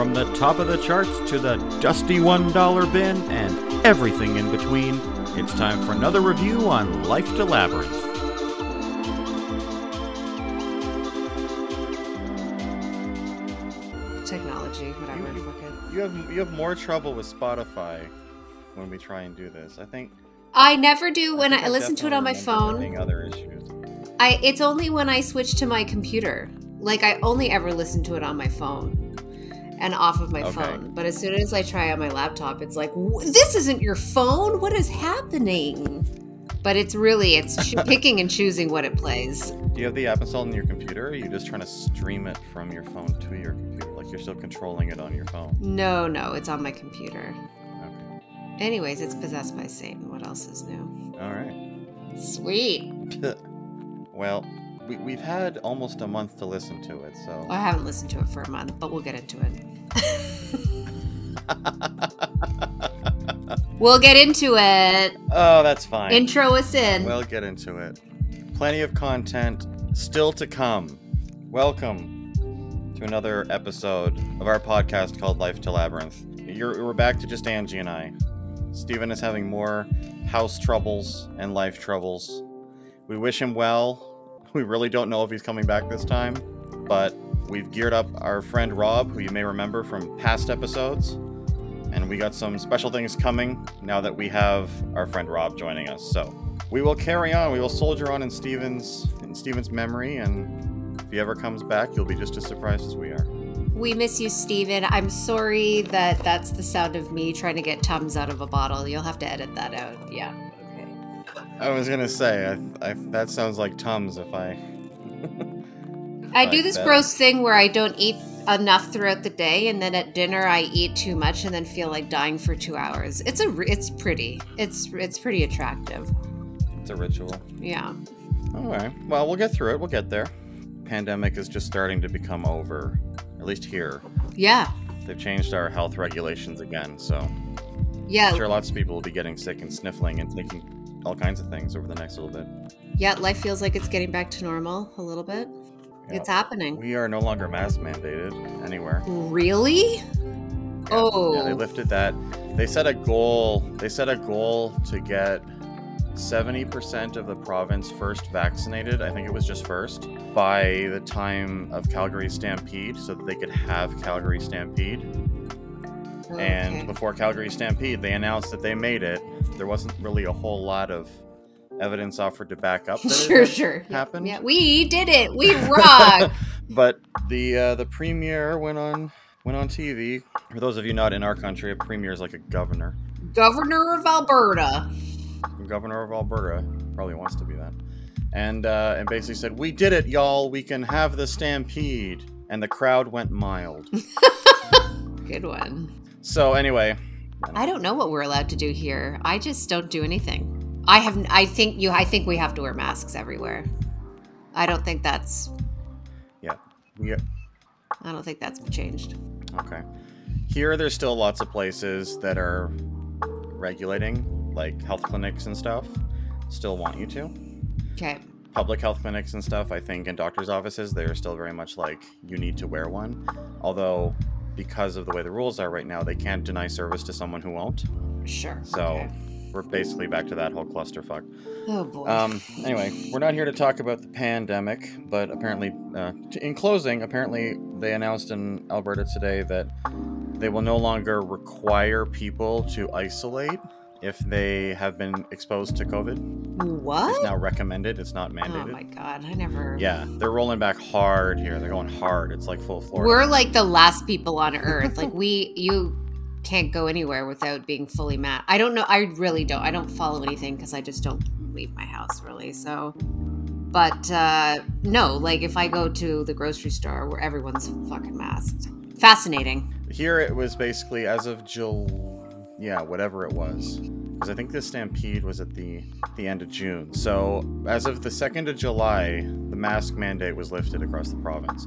From the top of the charts to the dusty $1 bin and everything in between, it's time for another review on Life to Labyrinth. Technology, whatever. You- fuck. You have you have more trouble with Spotify when we try and do this. I think I never do when think I, listen to it on my definitely remember there phone. Other issues. I it's only when I switch to my computer. Like I only ever listen to it on my phone and off of my Okay. phone. But as soon as I try on my laptop, it's like this isn't your phone. What is happening? But it's really it's picking and choosing what it plays. Do you have the app installed on your computer? Or are you just trying to stream it from your phone to your computer? Like you're still controlling it on your phone. No, no, it's on my computer. Okay. Anyways, it's possessed by Satan. What else is new? All right. Sweet. well, we, we've had almost a month to listen to it, so. I haven't listened to it for a month, but we'll get into it. We'll get into it. oh, that's fine. Intro us in. We'll get into it. Plenty of content still to come. Welcome to another episode of our podcast called Life to Labyrinth. You're, we're back to just Angie and I. Steven is having more house troubles and life troubles. We wish him well. We really don't know if he's coming back this time, but we've geared up our friend Rob, who you may remember from past episodes. And we got some special things coming now that we have our friend Rob joining us. So we will carry on. We will soldier on in Steven's in Steven's memory, and if he ever comes back, you'll be just as surprised as we are. we miss you, Steven. I'm sorry that that's the sound of me trying to get Tums out of a bottle. You'll have to edit that out. Yeah. Okay. I was gonna say I, I, that sounds like Tums if I. I do this that. gross thing where I don't eat enough throughout the day, and then at dinner I eat too much, and then feel like dying for two hours. It's a, it's pretty. It's, it's pretty attractive. It's a ritual. Yeah. All right. Well, we'll get through it. We'll get there. Pandemic is just starting to become over, at least here. Yeah. They've changed our health regulations again, so Yeah. I'm sure lots of people will be getting sick and sniffling and taking all kinds of things over the next little bit. Yeah. Life feels like it's getting back to normal a little bit. Yeah. It's happening. We are no longer mask mandated anywhere. Really? Yeah, Oh. Yeah, they oh. lifted that. They set a goal. They set a goal to get 70% of the province first vaccinated. I think it was just first by the time of Calgary Stampede so that they could have Calgary Stampede. Okay. And before Calgary Stampede, they announced that they made it. There wasn't really a whole lot of evidence offered to back up that sure, it sure. happened. Yeah, we did it. We rock. but the uh, the premier went on went on TV. For those of you not in our country, a premier is like a governor. Governor of Alberta. Governor of Alberta probably wants to be that, and uh, and basically said, "We did it, y'all. We can have the stampede." And the crowd went mild. Good one. So anyway, I don't know what we're allowed to do here. I just don't do anything. I have. I think you. I think we have to wear masks everywhere. I don't think that's. Yeah. We I don't think that's changed. okay. Here, there's still lots of places that are regulating, like health clinics and stuff. Still want you to. Okay. public health clinics and stuff, I think, in doctors' offices, they're still very much like you need to wear one. Although, because of the way the rules are right now, they can't deny service to someone who won't. Sure. So okay. we're basically back to that whole clusterfuck. Oh boy. Um, anyway, we're not here to talk about the pandemic, but apparently, uh, t- in closing, apparently they announced in Alberta today that they will no longer require people to isolate if they have been exposed to COVID. what? It's now recommended; it's not mandated. Oh my god! I never. Yeah, they're rolling back hard here. They're going hard. It's like full Florida. We're like the last people on earth. like we, you can't go anywhere without being fully masked. I don't know. I really don't. I don't follow anything because I just don't leave my house really. So, but uh, no, like if I go to the grocery store where everyone's fucking masked, fascinating. here it was basically as of July, yeah, whatever it was, because I think the stampede was at the the end of June. So as of the second of July, the mask mandate was lifted across the province.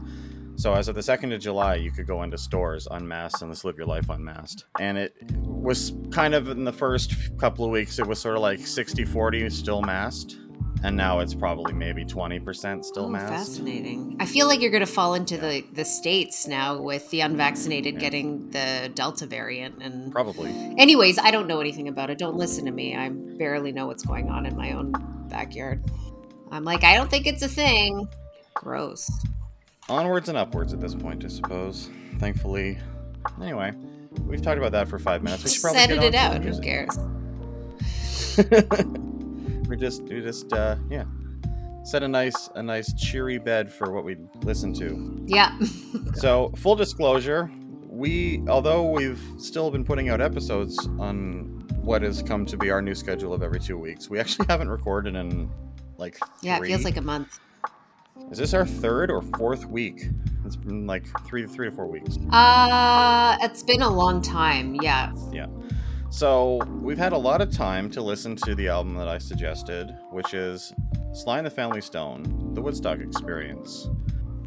So as of the second of July, you could go into stores unmasked and just live your life unmasked. And it was kind of in the first couple of weeks, it was sort of like 60-40 still masked. And now it's probably maybe 20% still Oh, masked. fascinating. I feel like you're going to fall into the the states now with the unvaccinated Yeah. getting the Delta variant. And Probably. anyways, I don't know anything about it. Don't listen to me. I barely know what's going on in my own backyard. I'm like, I don't think it's a thing. Gross. Onwards and upwards at this point, I suppose. Thankfully. Anyway, we've talked about that for five minutes. We should probably Set get it out. Who cares? we just we just uh yeah set a nice a nice cheery bed for what we listen to Yeah. so full disclosure we although we've still been putting out episodes on what has come to be our new schedule of every two weeks we actually haven't recorded in like yeah. It feels like a month. is this our third or fourth week it's been like three three to four weeks Uh, it's been a long time. Yeah. Yeah. So we've had a lot of time to listen to the album that I suggested, which is Sly and the Family Stone, The Woodstock Experience.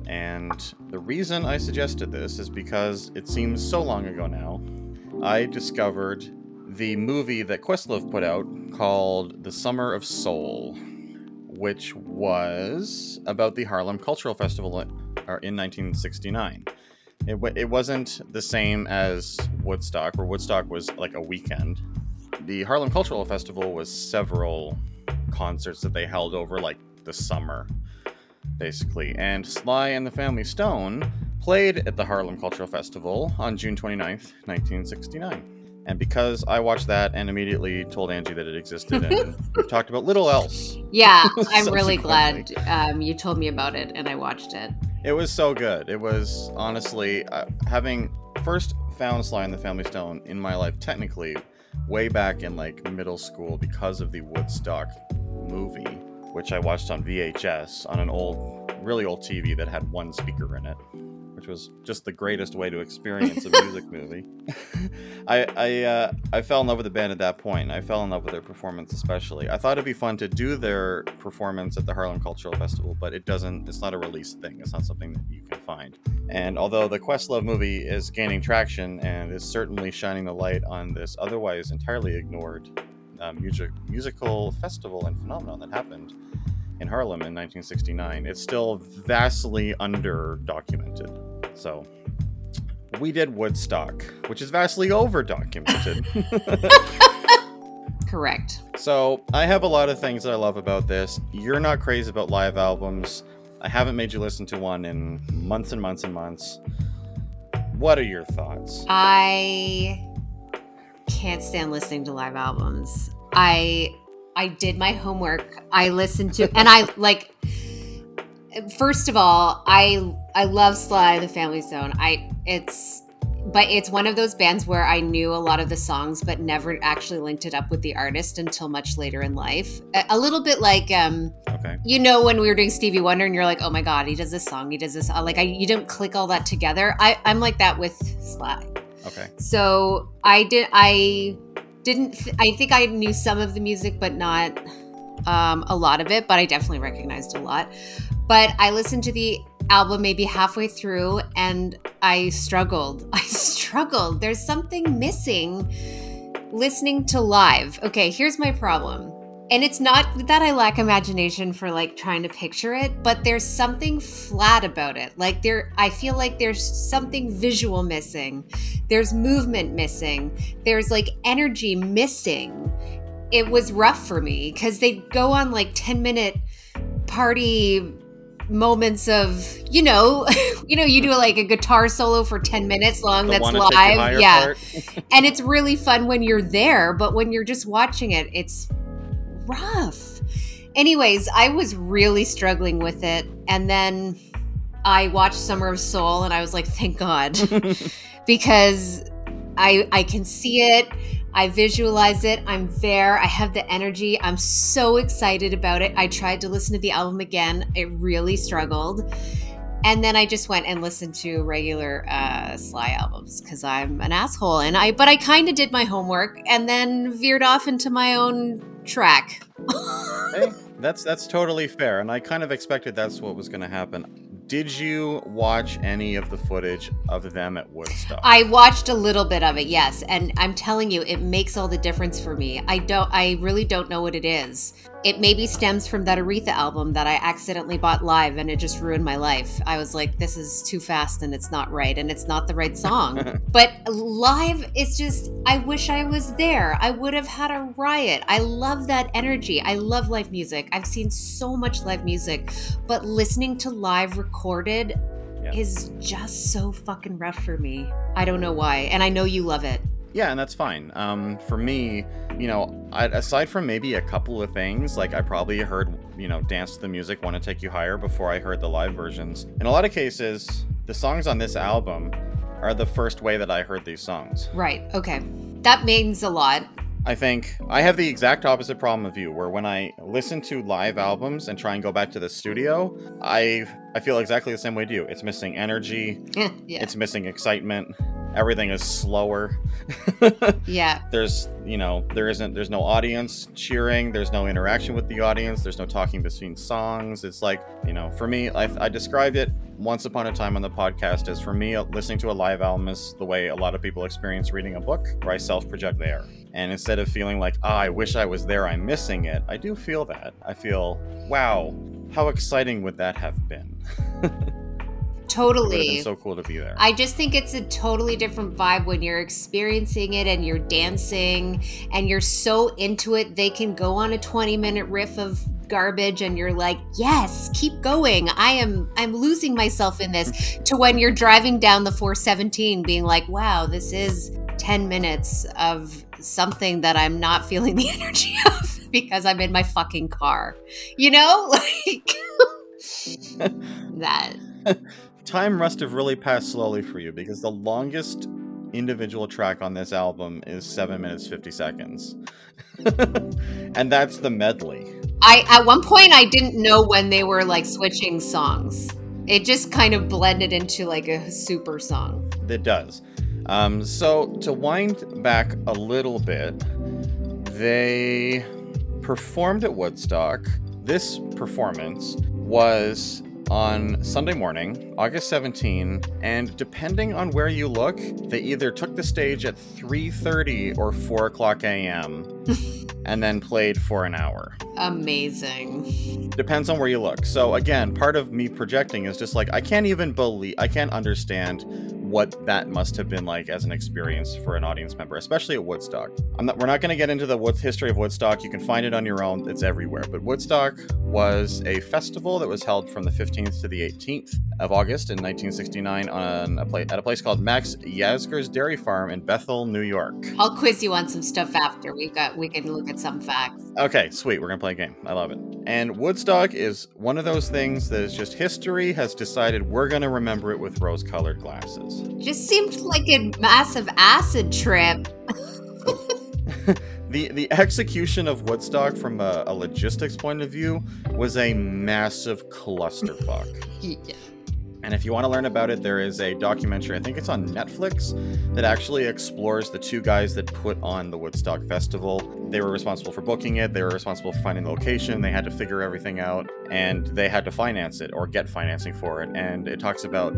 And the reason I suggested this is because it seems so long ago now. I discovered the movie that Questlove put out called The Summer of Soul, which was about the Harlem Cultural Festival in in 1969. It, wa- it wasn't the same as Woodstock, where Woodstock was like a weekend. The Harlem Cultural Festival was several concerts that they held over like the summer, basically. And Sly and the Family Stone played at the Harlem Cultural Festival on June 29th, 1969. And because I watched that and immediately told Angie that it existed, and we've talked about little else, Yeah. I'm really glad um, you told me about it and I watched it. It was so good. It was honestly uh, having first found Sly and the Family Stone in my life, technically, way back in like middle school because of the Woodstock movie, which I watched on VHS on an old, really old TV that had one speaker in it, which was just the greatest way to experience a music movie. I I uh, I fell in love with the band at that point. I fell in love with their performance, especially. I thought it'd be fun to do their performance at the Harlem Cultural Festival, but it doesn't. It's not a release thing. It's not something that you can find. And although the Questlove movie is gaining traction and is certainly shining the light on this otherwise entirely ignored uh, music musical festival and phenomenon that happened in Harlem in 1969, it's still vastly under documented. So we did Woodstock, which is vastly over documented. Correct. so I have a lot of things that I love about this. You're not crazy about live albums. I haven't made you listen to one in months and months and months. What are your thoughts? I can't stand listening to live albums. I I did my homework. I listened to and I like first of all, I I love Sly the Family Stone. I it's but it's one of those bands where I knew a lot of the songs but never actually linked it up with the artist until much later in life. A, a little bit like um Okay. you know when we were doing Stevie Wonder and you're like, oh my god, he does this song, he does this. uh, Like I, you don't click all that together. I, I'm like that with Sly. Okay. So I did. I didn't. Th- I think I knew some of the music, but not um, a lot of it. But I definitely recognized a lot. But I listened to the album maybe halfway through, and I struggled. I struggled. There's something missing listening to live. Okay, here's my problem. And it's not that I lack imagination for like trying to picture it, but there's something flat about it. Like there I feel like there's something visual missing. There's movement missing. There's like energy missing. It was rough for me cuz they go on like 10 minute party moments of, you know, you know, you do like a guitar solo for 10 minutes long The that's wanna take you higher live. Yeah and it's really fun when you're there but when you're just watching it it's rough. Anyways i was really struggling with it and then i watched summer of soul and i was like thank god. Because i i can see it i visualize it. I'm there. I have the energy. I'm so excited about it. I tried to listen to the album again. It really struggled. And then I just went and listened to regular uh, Sly albums because I'm an asshole, and I. But I kind of did my homework and then veered off into my own track. hey, that's that's totally fair, and I kind of expected that's what was going to happen. Did you watch any of the footage of them at Woodstock? I watched a little bit of it, yes, and I'm telling you, it makes all the difference for me. I don't. I really don't know what it is. It maybe stems from that Aretha album that I accidentally bought live and it just ruined my life. I was like, this is too fast and it's not right and it's not the right song. but live, it's just, I wish I was there. I would have had a riot. I love that energy. I love live music. I've seen so much live music, but listening to live recorded Yeah. is just so fucking rough for me. I don't know why. And I know you love it. Yeah, and that's fine. Um, for me, you know, I, aside from maybe a couple of things, like I probably heard, you know, Dance to the Music, Want to Take You Higher before I heard the live versions. In a lot of cases, the songs on this album are the first way that I heard these songs. Right. Okay. That means a lot. I think I have the exact opposite problem of you, where when I listen to live albums and try and go back to the studio, I I feel exactly the same way to you. It's missing energy, yeah. it's missing excitement, everything is slower. yeah. there's you know there isn't there's no audience cheering there's no interaction with the audience there's no talking between songs it's like you know for me i, I described it once upon a time on the podcast as for me listening to a live album is the way a lot of people experience reading a book where i self-project there and instead of feeling like ah i wish i was there i'm missing it i do feel that i feel wow how exciting would that have been it Totally. been so cool to be there I just think it's a totally different vibe when you're experiencing it and you're dancing and you're so into it. They can go on a 20 minute riff of garbage and you're like, "Yes, keep going. I am I'm losing myself in this." To when you're driving down the 417 being like, "Wow, this is 10 minutes of something that I'm not feeling the energy of because I'm in my fucking car." You know? Like that time must have really passed slowly for you because the longest individual track on this album is 7 minutes 50 seconds. and that's the medley. I at one point I didn't know when they were like switching songs. It just kind of blended into like a super song. It does. Um, so, to wind back a little bit, they performed at Woodstock. This performance was on Sunday morning, August 17, and depending on where you look, they either took the stage at 3:30 or 4 o'clock a.m. and then played for an hour. Amazing. Depends on where you look. So again, part of me projecting is just like I can't even believe I can't understand what that must have been like as an experience for an audience member, especially at Woodstock. I'm not, we're not going to get into the history of Woodstock. You can find it on your own. It's everywhere. But Woodstock was a festival that was held from the 15th to the 18th of August in 1969 on a pla- at a place called Max Yasgur's Dairy Farm in Bethel, New York. I'll quiz you on some stuff after. We got we can look at some facts. Okay, sweet. We're gonna play a game. I love it. And Woodstock is one of those things that is just history has decided we're gonna remember it with rose-colored glasses. Just seemed like a massive acid trip. the the execution of Woodstock from a, a logistics point of view was a massive clusterfuck. Yeah. And if you want to learn about it, there is a documentary, I think it's on Netflix, that actually explores the two guys that put on the Woodstock Festival. They were responsible for booking it, they were responsible for finding the location, they had to figure everything out, and they had to finance it or get financing for it. And it talks about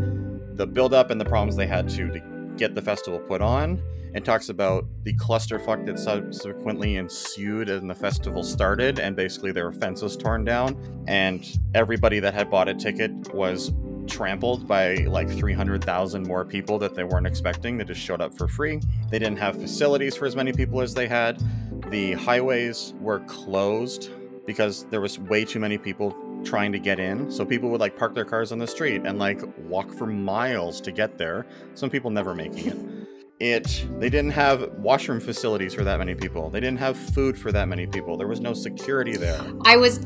the build up and the problems they had to, to get the festival put on. It talks about the clusterfuck that subsequently ensued and the festival started, and basically their fence was torn down, and everybody that had bought a ticket was trampled by like 300,000 more people that they weren't expecting that just showed up for free. They didn't have facilities for as many people as they had. The highways were closed because there was way too many people trying to get in. So people would like park their cars on the street and like walk for miles to get there. Some people never making it. It they didn't have washroom facilities for that many people. They didn't have food for that many people. There was no security there. I was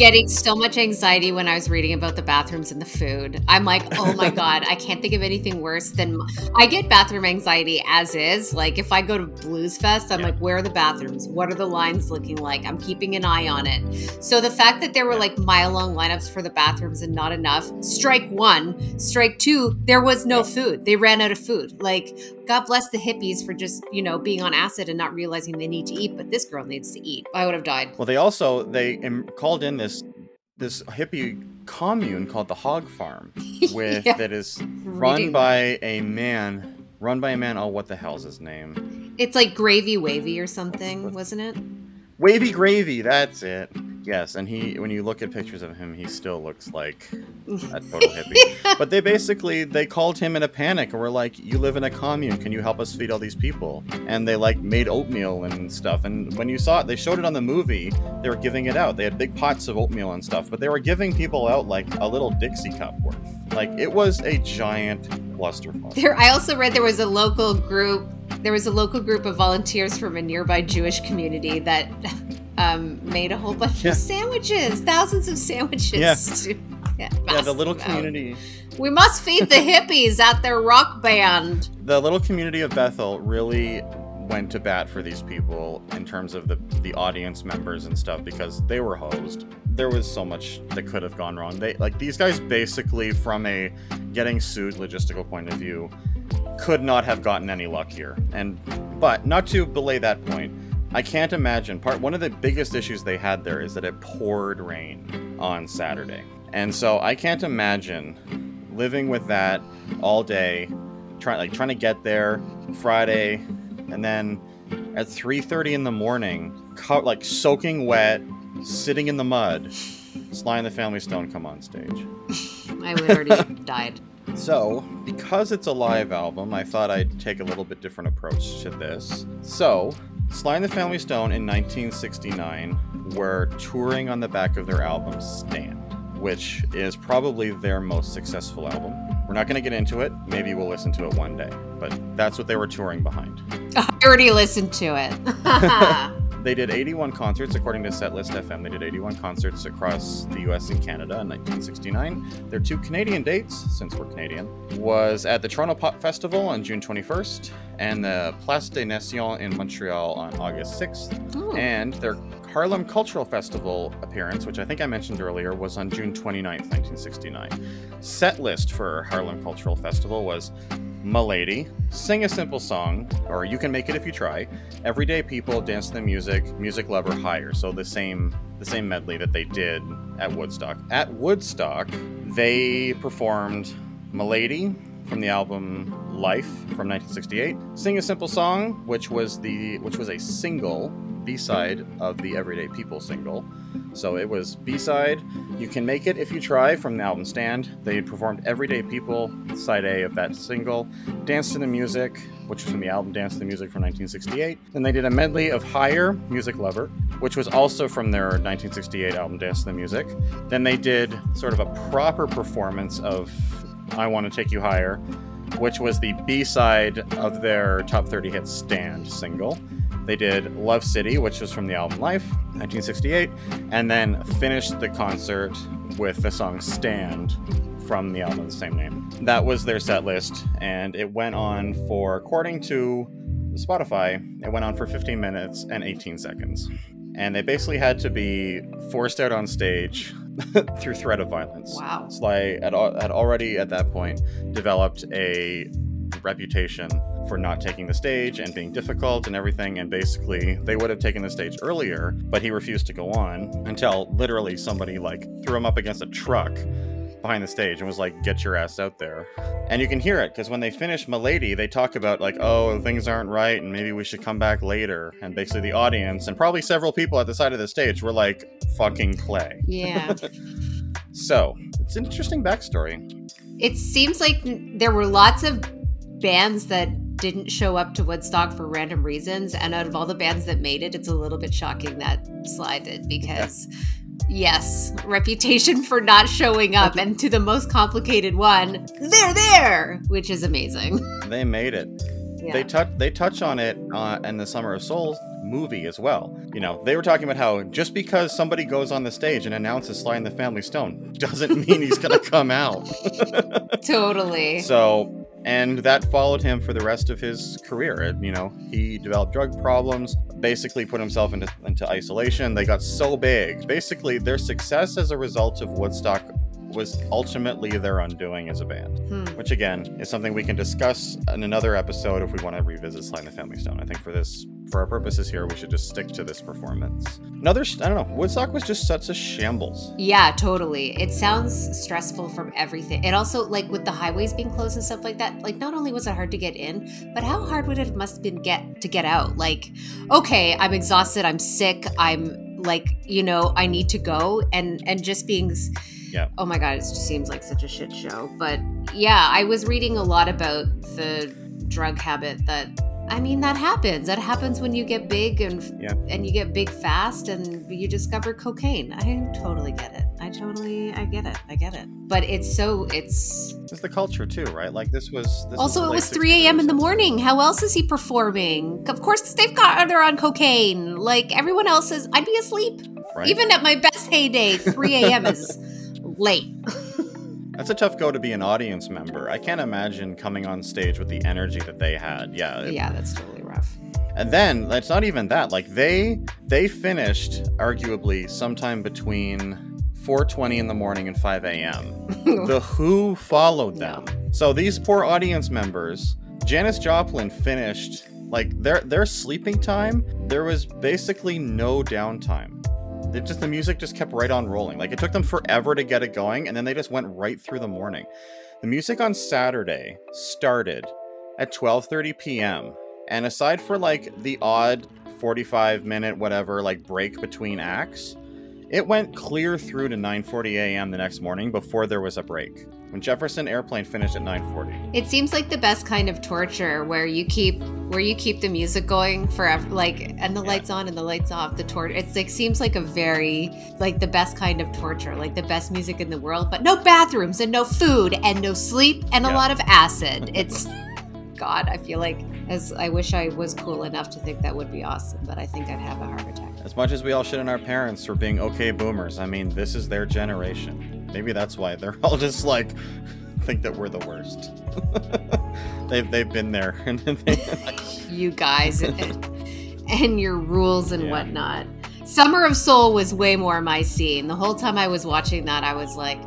getting so much anxiety when I was reading about the bathrooms and the food. I'm like, oh my God, I can't think of anything worse than I get bathroom anxiety as is. Like if I go to Blues Fest, I'm Yeah. like, where are the bathrooms? What are the lines looking like? I'm keeping an eye on it. So the fact that there were like mile long lineups for the bathrooms and not enough, strike one, strike two, there was no food. They ran out of food. Like, God bless the hippies for just, you know, being on acid and not realizing they need to eat, but this girl needs to eat. I would have died. Well, they also they called in this this hippie commune called the Hog Farm, with Yeah. that is run by a man, run by a man. Oh, what the hell's his name? It's like gravy wavy or something, wasn't it? Wavy Gravy, that's it. Yes, and he when you look at pictures of him, he still looks like a total hippie. But they basically they called him in a panic and were like, "You live in a commune. Can you help us feed all these people?" And they like made oatmeal and stuff. And when you saw it, they showed it on the movie. They were giving it out. They had big pots of oatmeal and stuff, but they were giving people out like a little Dixie cup worth. Like it was a giant clusterfuck. There, I also read there was a local group. There was a local group of volunteers from a nearby Jewish community that um, made a whole bunch Yeah. of sandwiches, thousands of sandwiches. Yeah. to- yeah, Yeah, the little out. community. We must feed the hippies at their rock band. the little community of Bethel really went to bat for these people in terms of the the audience members and stuff because they were hosed. There was so much that could have gone wrong. They like these guys basically from a getting sued logistical point of view could not have gotten any luckier. And but not to belay that point, I can't imagine part one of the biggest issues they had there is that it poured rain on Saturday. And so I can't imagine living with that all day, trying like trying to get there Friday, and then at 3:30 in the morning, co- like soaking wet, sitting in the mud, Sly and the Family Stone come on stage. I would already have died. So, because it's a live album, I thought I'd take a little bit different approach to this. So, Sly and the Family Stone in 1969 were touring on the back of their album Stand, which is probably their most successful album. We're not going to get into it. Maybe we'll listen to it one day, but that's what they were touring behind. I already listened to it. They did 81 concerts according to Setlist FM. They did 81 concerts across the US and Canada in 1969. Their two Canadian dates, since we're Canadian, was at the Toronto Pop Festival on June 21st and the Place des Nations in Montreal on August 6th. Ooh. Hmm. And their Harlem Cultural Festival appearance, which I think I mentioned earlier, was on June 29th, 1969. Set list for Harlem Cultural Festival was M'Lady, Sing a Simple Song, or You Can Make It If You Try, Everyday People, Dance to the Music, Music Lover, Higher. So the same the same medley that they did at Woodstock. At Woodstock, they performed M'Lady from the album Life from 1968, Sing a Simple Song, which was the which was a single B-side of the Everyday People single. So it was B-side, You Can Make It If You Try from the album Stand. They performed Everyday People, side A of that single, Dance to the Music, which was from the album Dance to the Music from 1968. Then they did a medley of Higher, Music Lover, which was also from their 1968 album Dance to the Music. Then they did sort of a proper performance of I Want to Take You Higher, which was the B side of their top 30 hit Stand single. They did Love City, which was from the album Life, 1968, and then finished the concert with the song Stand from the album of the same name. That was their set list, and it went on for, according to Spotify, it went on for 15 minutes and 18 seconds. And they basically had to be forced out on stage through threat of violence. Wow. Sly had, had already at that point developed a reputation for not taking the stage and being difficult and everything. And basically, they would have taken the stage earlier, but he refused to go on until literally somebody like threw him up against a truck behind the stage and was like, "Get your ass out there." And you can hear it because when they finish M'Lady, they talk about like, "Oh, things aren't right, and maybe we should come back later." And basically, the audience and probably several people at the side of the stage were like, "Fucking play." Yeah. So it's an interesting backstory. It seems like there were lots of bands that didn't show up to Woodstock for random reasons. And out of all the bands that made it, it's a little bit shocking that Sly did because, yes, reputation for not showing up. And to the most complicated one, they're there, which is amazing. They made it. Yeah. They touch they touch on it uh, in the Summer of Souls movie as well. You know, they were talking about how just because somebody goes on the stage and announces Sly and the Family Stone doesn't mean he's gonna come out. totally. So, and that followed him for the rest of his career. And, You know, he developed drug problems, basically put himself into, into isolation. They got so big. Basically, their success as a result of Woodstock was ultimately their undoing as a band, Hmm. which again is something we can discuss in another episode if we want to revisit Sly and the Family Stone. I think for this for our purposes here, we should just stick to this performance. Another, I don't know, Woodstock was just such a shambles. Yeah, totally. It sounds stressful from everything. It also, like with the highways being closed and stuff like that, like not only was it hard to get in, but how hard would it must have been get to get out? Like, okay, I'm exhausted, I'm sick, I'm like, you know, I need to go, and and just being yeah. Oh my god, it just seems like such a shit show. But yeah, I was reading a lot about the drug habit that I mean that happens. That happens when you get big and Yeah. and you get big fast and you discover cocaine. I totally get it. I totally I get it. I get it. But it's so it's It's the culture too, right? Like this was. This also the it was 3 a.m. in the morning. How else is he performing? Of course they've got they're on cocaine. Like everyone else is I'd be asleep. Right? Even at my best heyday, 3 a.m. is late. That's a tough go to be an audience member. I can't imagine coming on stage with the energy that they had. Yeah. it- yeah, that's totally rough. And then it's not even that. Like they they finished arguably sometime between 4:20 in the morning and 5 a.m. the Who followed them. So these poor audience members, Janis Joplin finished like their their sleeping time. There was basically no downtime. Just the music just kept right on rolling. Like it took them forever to get it going, and then they just went right through the morning. The music on Saturday started at 12:30 p.m. And aside for like the odd 45 minute whatever like break between acts, it went clear through to 9:40 a.m. the next morning before there was a break. When Jefferson Airplane finished at 9:40. It seems like the best kind of torture where you keep where you keep the music going forever like and the Yeah. lights on and the lights off the torture it's like seems like a very like the best kind of torture like the best music in the world but no bathrooms and no food and no sleep and a lot of acid it's god i feel like as i wish i was cool enough to think that would be awesome but i think i'd have a heart attack As much as we all shit on our parents for being okay boomers, I mean, this is their generation. Maybe that's why they're all just like think that we're the worst. they've they've been there. and you guys and, and your rules and Yeah. whatnot. Summer of Soul was way more my scene. The whole time I was watching that, I was like,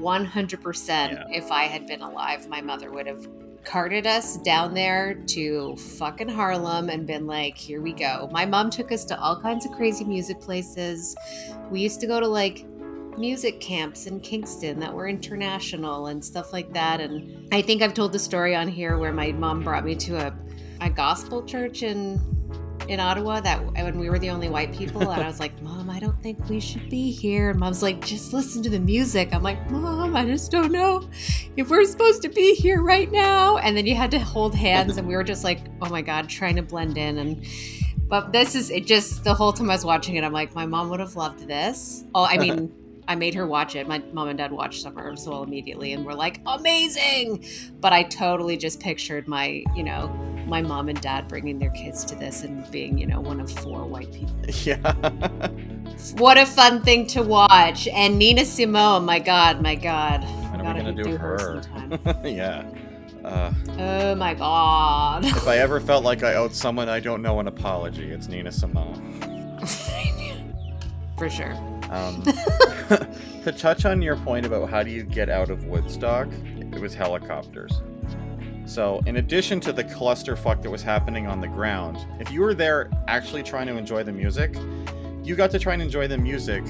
100% Yeah. if I had been alive, my mother would have carted us down there to fucking Harlem and been like, here we go. My mom took us to all kinds of crazy music places. We used to go to like music camps in Kingston that were international and stuff like that. And I think I've told the story on here where my mom brought me to a, a gospel church in in Ottawa that when we were the only white people and I was like, "Mom, I don't think we should be here." And Mom's like, "Just listen to the music." I'm like, "Mom, I just don't know if we're supposed to be here right now." And then you had to hold hands and we were just like, "Oh my god, trying to blend in and but this is it just the whole time I was watching it, I'm like, my mom would have loved this. Oh, I mean, I made her watch it. My mom and dad watched Summer of Soul immediately and were like, amazing. But I totally just pictured my, you know, my mom and dad bringing their kids to this and being, you know, one of four white people. yeah. What a fun thing to watch. And Nina Simone, my God, my God. What are we gonna do, her her? yeah. Uh, Oh my God. if I ever felt like I owed someone I don't know an apology, it's Nina Simone. For sure. Um, to touch on your point about how do you get out of Woodstock, it was helicopters. So, in addition to the clusterfuck that was happening on the ground, if you were there actually trying to enjoy the music, you got to try and enjoy the music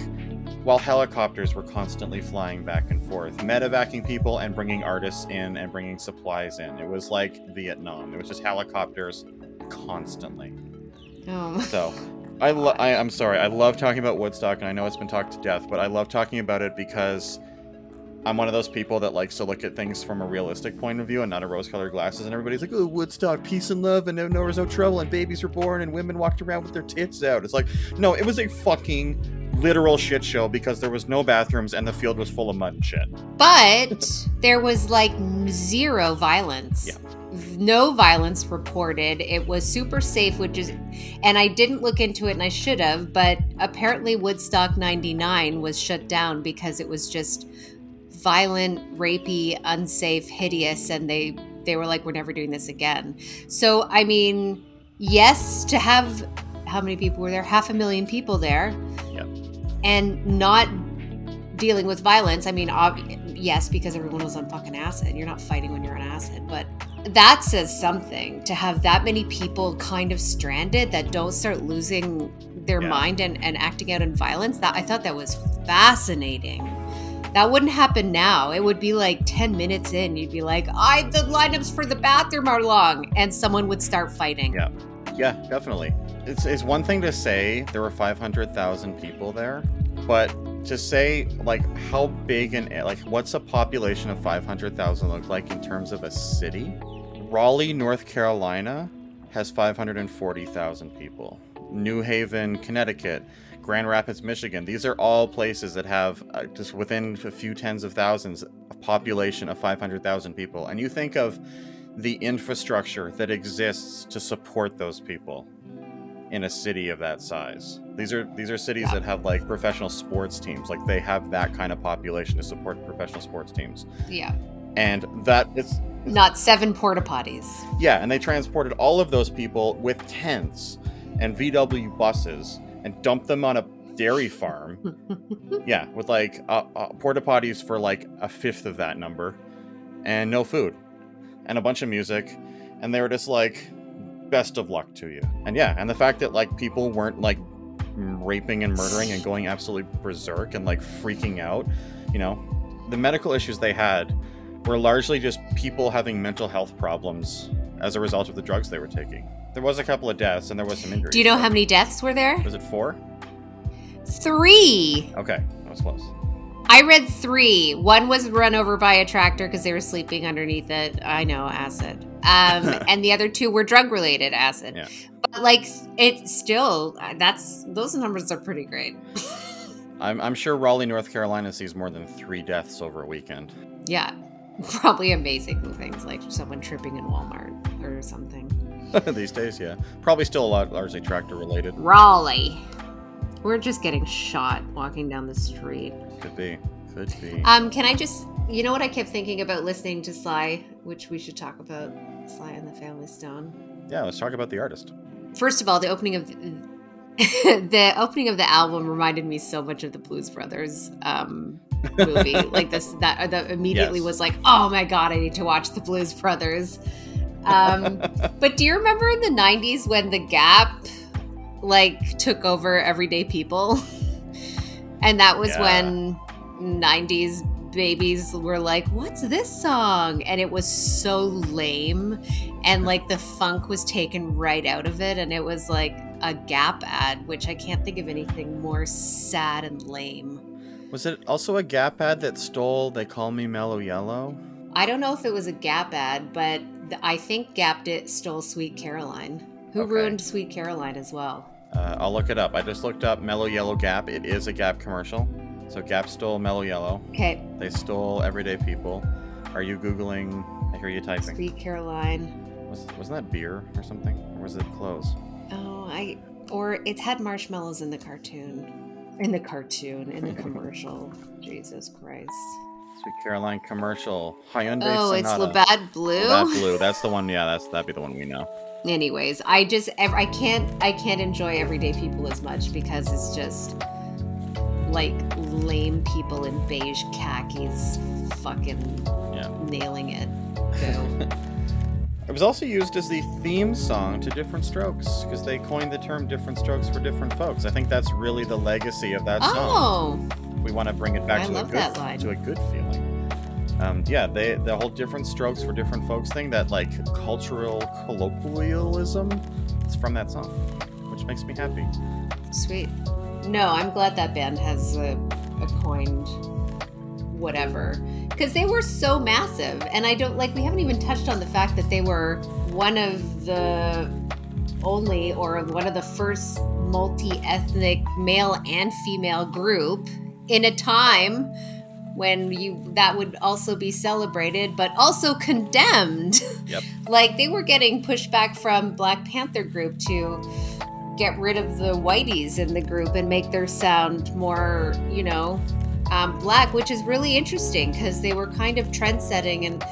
while helicopters were constantly flying back and forth, medevacing people and bringing artists in and bringing supplies in. It was like Vietnam. It was just helicopters constantly. Oh. So, I, lo- I I'm sorry. I love talking about Woodstock, and I know it's been talked to death, but I love talking about it because I'm one of those people that likes to look at things from a realistic point of view and not a rose-colored glasses. And everybody's like, "Oh, Woodstock, peace and love, and no, there was no trouble, and babies were born, and women walked around with their tits out." It's like, no, it was a fucking literal shit show because there was no bathrooms and the field was full of mud and shit. But there was like zero violence. Yeah. No violence reported. It was super safe, which is, and I didn't look into it and I should have, but apparently Woodstock 99 was shut down because it was just violent, rapey, unsafe, hideous, and they they were like, we're never doing this again. So, I mean, yes, to have how many people were there? Half a million people there. Yep. And not dealing with violence. I mean, ob- yes, because everyone was on fucking acid. You're not fighting when you're on acid, but that says something to have that many people kind of stranded that don't start losing their Yeah. mind and, and acting out in violence. That I thought that was fascinating. That wouldn't happen now. It would be like 10 minutes in, you'd be like, I the lineups for the bathroom are long, and someone would start fighting. Yeah. Yeah, definitely. It's, it's one thing to say there were 500,000 people there, but to say, like, how big and, like, what's a population of 500,000 look like in terms of a city? Raleigh, North Carolina has 540,000 people. New Haven, Connecticut, Grand Rapids, Michigan. These are all places that have uh, just within a few tens of thousands a population of 500,000 people. And you think of the infrastructure that exists to support those people in a city of that size. These are these are cities that have like professional sports teams. Like they have that kind of population to support professional sports teams. Yeah. And that is Not seven porta potties. yeah, and they transported all of those people with tents and VW buses and dumped them on a dairy farm. yeah, with like uh, uh, porta potties for like a fifth of that number, and no food, and a bunch of music, and they were just like, "Best of luck to you." And yeah, and the fact that like people weren't like raping and murdering and going absolutely berserk and like freaking out, you know, the medical issues they had were largely just people having mental health problems as a result of the drugs they were taking. There was a couple of deaths and there was some injuries. Do you know how many deaths were there? Was it four? Three. Okay, that was close. I read three. One was run over by a tractor because they were sleeping underneath it. I know, acid. Um, and the other two were drug related acid. Yeah. But like, it's still that's those numbers are pretty great. I'm, I'm sure Raleigh, North Carolina sees more than three deaths over a weekend. Yeah, probably amazing things like someone tripping in Walmart or something. These days, yeah. Probably still a lot largely tractor related. Raleigh. We're just getting shot walking down the street. Could be. Could be. Um, can I just, you know what I kept thinking about listening to Sly, which we should talk about Sly and the Family Stone. yeah, let's talk about the artist. First of all, the opening of the opening of the album reminded me so much of the Blues Brothers um, movie. like this, that that immediately Yes. was like, oh my god, I need to watch the Blues Brothers. Um, but do you remember in the '90s when the Gap like took over everyday people, and that was Yeah. when '90s babies were like, "What's this song?" And it was so lame, and like the funk was taken right out of it, and it was like a Gap ad, which I can't think of anything more sad and lame. Was it also a Gap ad that stole They Call Me Mellow Yellow? I don't know if it was a Gap ad, but I think Gap did stole Sweet Caroline. Who Okay. ruined Sweet Caroline as well? Uh, I'll look it up. I just looked up Mellow Yellow Gap. It is a Gap commercial. So Gap stole Mellow Yellow. Okay, They stole Everyday People. Are you Googling? I hear you typing. Sweet Caroline. Was, wasn't that beer or something? Or was it clothes? Oh, I or it had marshmallows in the cartoon. In the cartoon, in the commercial. Jesus Christ. Sweet Caroline commercial. Hyundai Oh, it's Sonata. Labatt Blue. Labatt Blue. That's the one. Yeah, that's that'd be the one we know. Anyways, I just I can't I can't enjoy everyday people as much because it's just like lame people in beige khakis fucking Yeah. nailing it. Boo. It was also used as the theme song to Different Strokes because they coined the term Different Strokes for different folks. I think that's really the legacy of that song. oh, we want to bring it back I to a good to a good feeling. Um, yeah, they the whole different strokes for different folks thing, that like cultural colloquialism, it's from that song, which makes me happy. sweet. No, I'm glad that band has a, a coined whatever because they were so massive, and I don't like. We haven't even touched on the fact that they were one of the only or one of the first multi-ethnic male and female group in a time when you that would also be celebrated but also condemned Yep. like they were getting pushback from black panther group to get rid of the whiteys in the group and make their sound more you know um, black which is really interesting because they were kind of trend setting and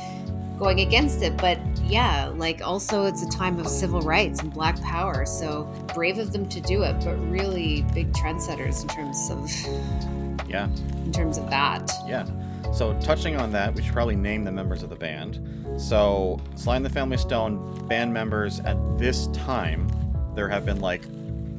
going against it but yeah like also it's a time of civil rights and black power so brave of them to do it but really big trendsetters in terms of Yeah, in terms of that yeah. So, touching on that, we should probably name the members of the band. So, Sly and the Family Stone band members at this time, there have been like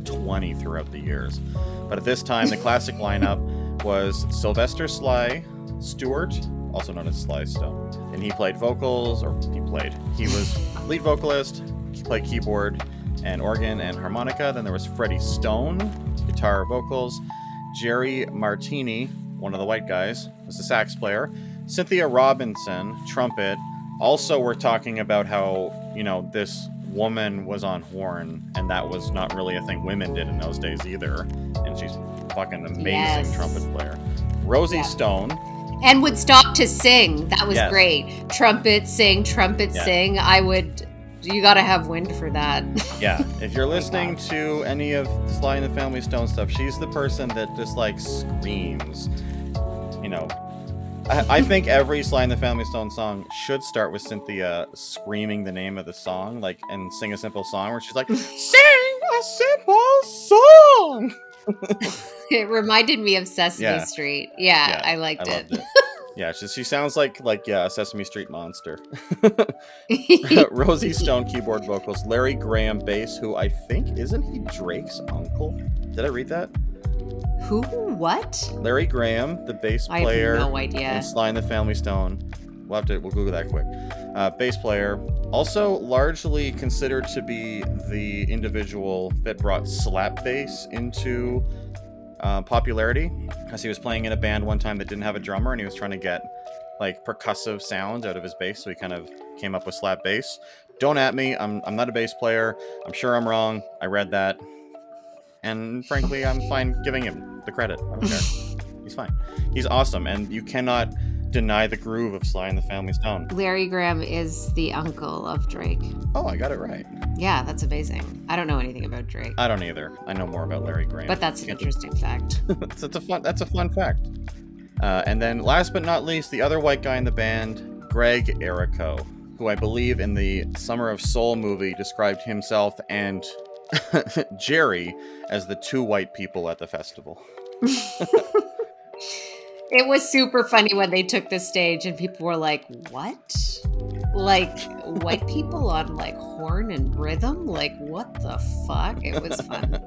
20 throughout the years. But at this time, the classic lineup was Sylvester Sly Stewart, also known as Sly Stone. And he played vocals, or he played, he was lead vocalist, he played keyboard and organ and harmonica. Then there was Freddie Stone, guitar, vocals. Jerry Martini, one of the white guys, was the sax player. Cynthia Robinson, trumpet. Also, we're talking about how, you know, this woman was on horn, and that was not really a thing women did in those days either. And she's fucking amazing Yes. trumpet player. Rosie Yeah. Stone, and would stop to sing. That was Yes. great. Trumpet sing, trumpet Yeah. sing. I would. You gotta have wind for that. Yeah, if you're oh listening God. to any of Sly and the Family Stone stuff, she's the person that just like screams. You know, I, I think every Sly and the Family Stone song should start with Cynthia screaming the name of the song, like, and sing a simple song where she's like, "Sing a simple song." it reminded me of Sesame Yeah. Street. Yeah, Yeah, I liked I it. it. Yeah, she, she sounds like like yeah, a Sesame Street monster. Rosie Stone keyboard vocals, Larry Graham bass, who I think isn't he Drake's uncle? Did I read that? Who? What? Larry Graham, the bass I have player no idea. in Sly and the Family Stone. We'll have to we'll Google that quick. Uh, bass player, also largely considered to be the individual that brought slap bass into uh, popularity, because he was playing in a band one time that didn't have a drummer, and he was trying to get like percussive sounds out of his bass, so he kind of came up with slap bass. Don't at me. I'm I'm not a bass player. I'm sure I'm wrong. I read that, and frankly, I'm fine giving him the credit. I don't care. He's fine. He's awesome, and you cannot deny the groove of Sly and the Family Stone. Larry Graham is the uncle of Drake. Oh, I got it right. Yeah, that's amazing. I don't know anything about Drake, I don't either. I know more about Larry Graham. but that's an interesting fact. that's, that's a fun. That's a fun fact. Uh, and then, last but not least, the other white guy in the band, Greg Errico, who I believe in the Summer of Soul movie described himself and Jerry as the two white people at the festival. It was super funny when they took the stage and people were like, "What? Like white people on like horn and rhythm? Like what the fuck?" It was fun.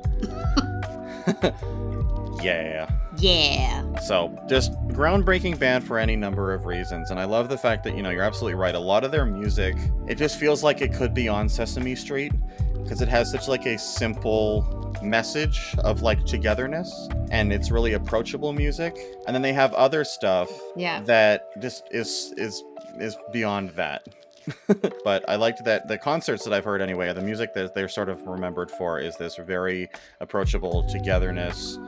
yeah. yeah. So, just groundbreaking band for any number of reasons. And I love the fact that, you know, you're absolutely right. A lot of their music, it just feels like it could be on Sesame Street because it has such like a simple message of like togetherness and it's really approachable music. And then they have other stuff Yeah. that just is is is beyond that. but I liked that the concerts that I've heard anyway, the music that they're sort of remembered for is this very approachable togetherness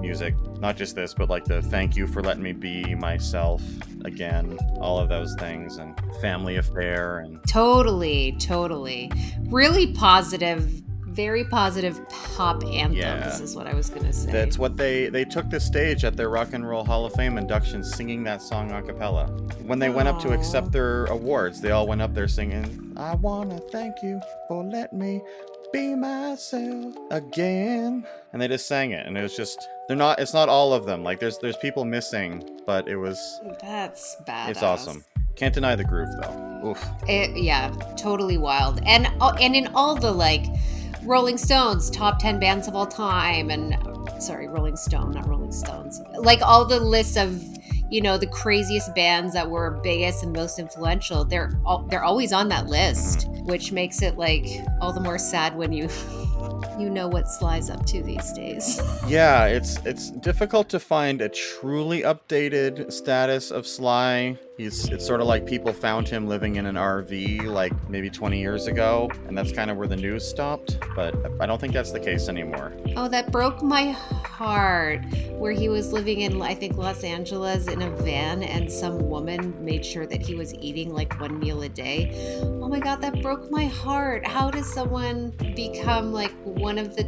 music. Not just this, but like the thank you for letting me be myself again, all of those things, and family affair, and Totally, totally. Really positive, very positive pop anthems Yeah. is what I was gonna say. that's what they they took the stage at their Rock and Roll Hall of Fame induction, singing that song a cappella. When they went up to accept their awards, they all went up there singing, "I wanna thank you for letting me." Be myself again, and they just sang it, and it was just—they're not—it's not all of them. Like there's there's people missing, but it was That's bad. it's awesome. Can't deny the groove though. Oof. It, yeah, totally wild. And uh, and in all the like Rolling Stones top 10 bands of all time and sorry, Rolling Stone, not Rolling Stones. Like all the lists of you know the craziest bands that were biggest and most influential they're all, they're always on that list which makes it like all the more sad when you you know what sly's up to these days Yeah, it's it's difficult to find a truly updated status of Sly. He's it's sort of like people found him living in an RV like maybe 20 years ago, and that's kind of where the news stopped. But I don't think that's the case anymore. Oh, that broke my heart. Where he was living in, I think, Los Angeles in a van, and some woman made sure that he was eating like one meal a day. Oh my God, that broke my heart. How does someone become like one of the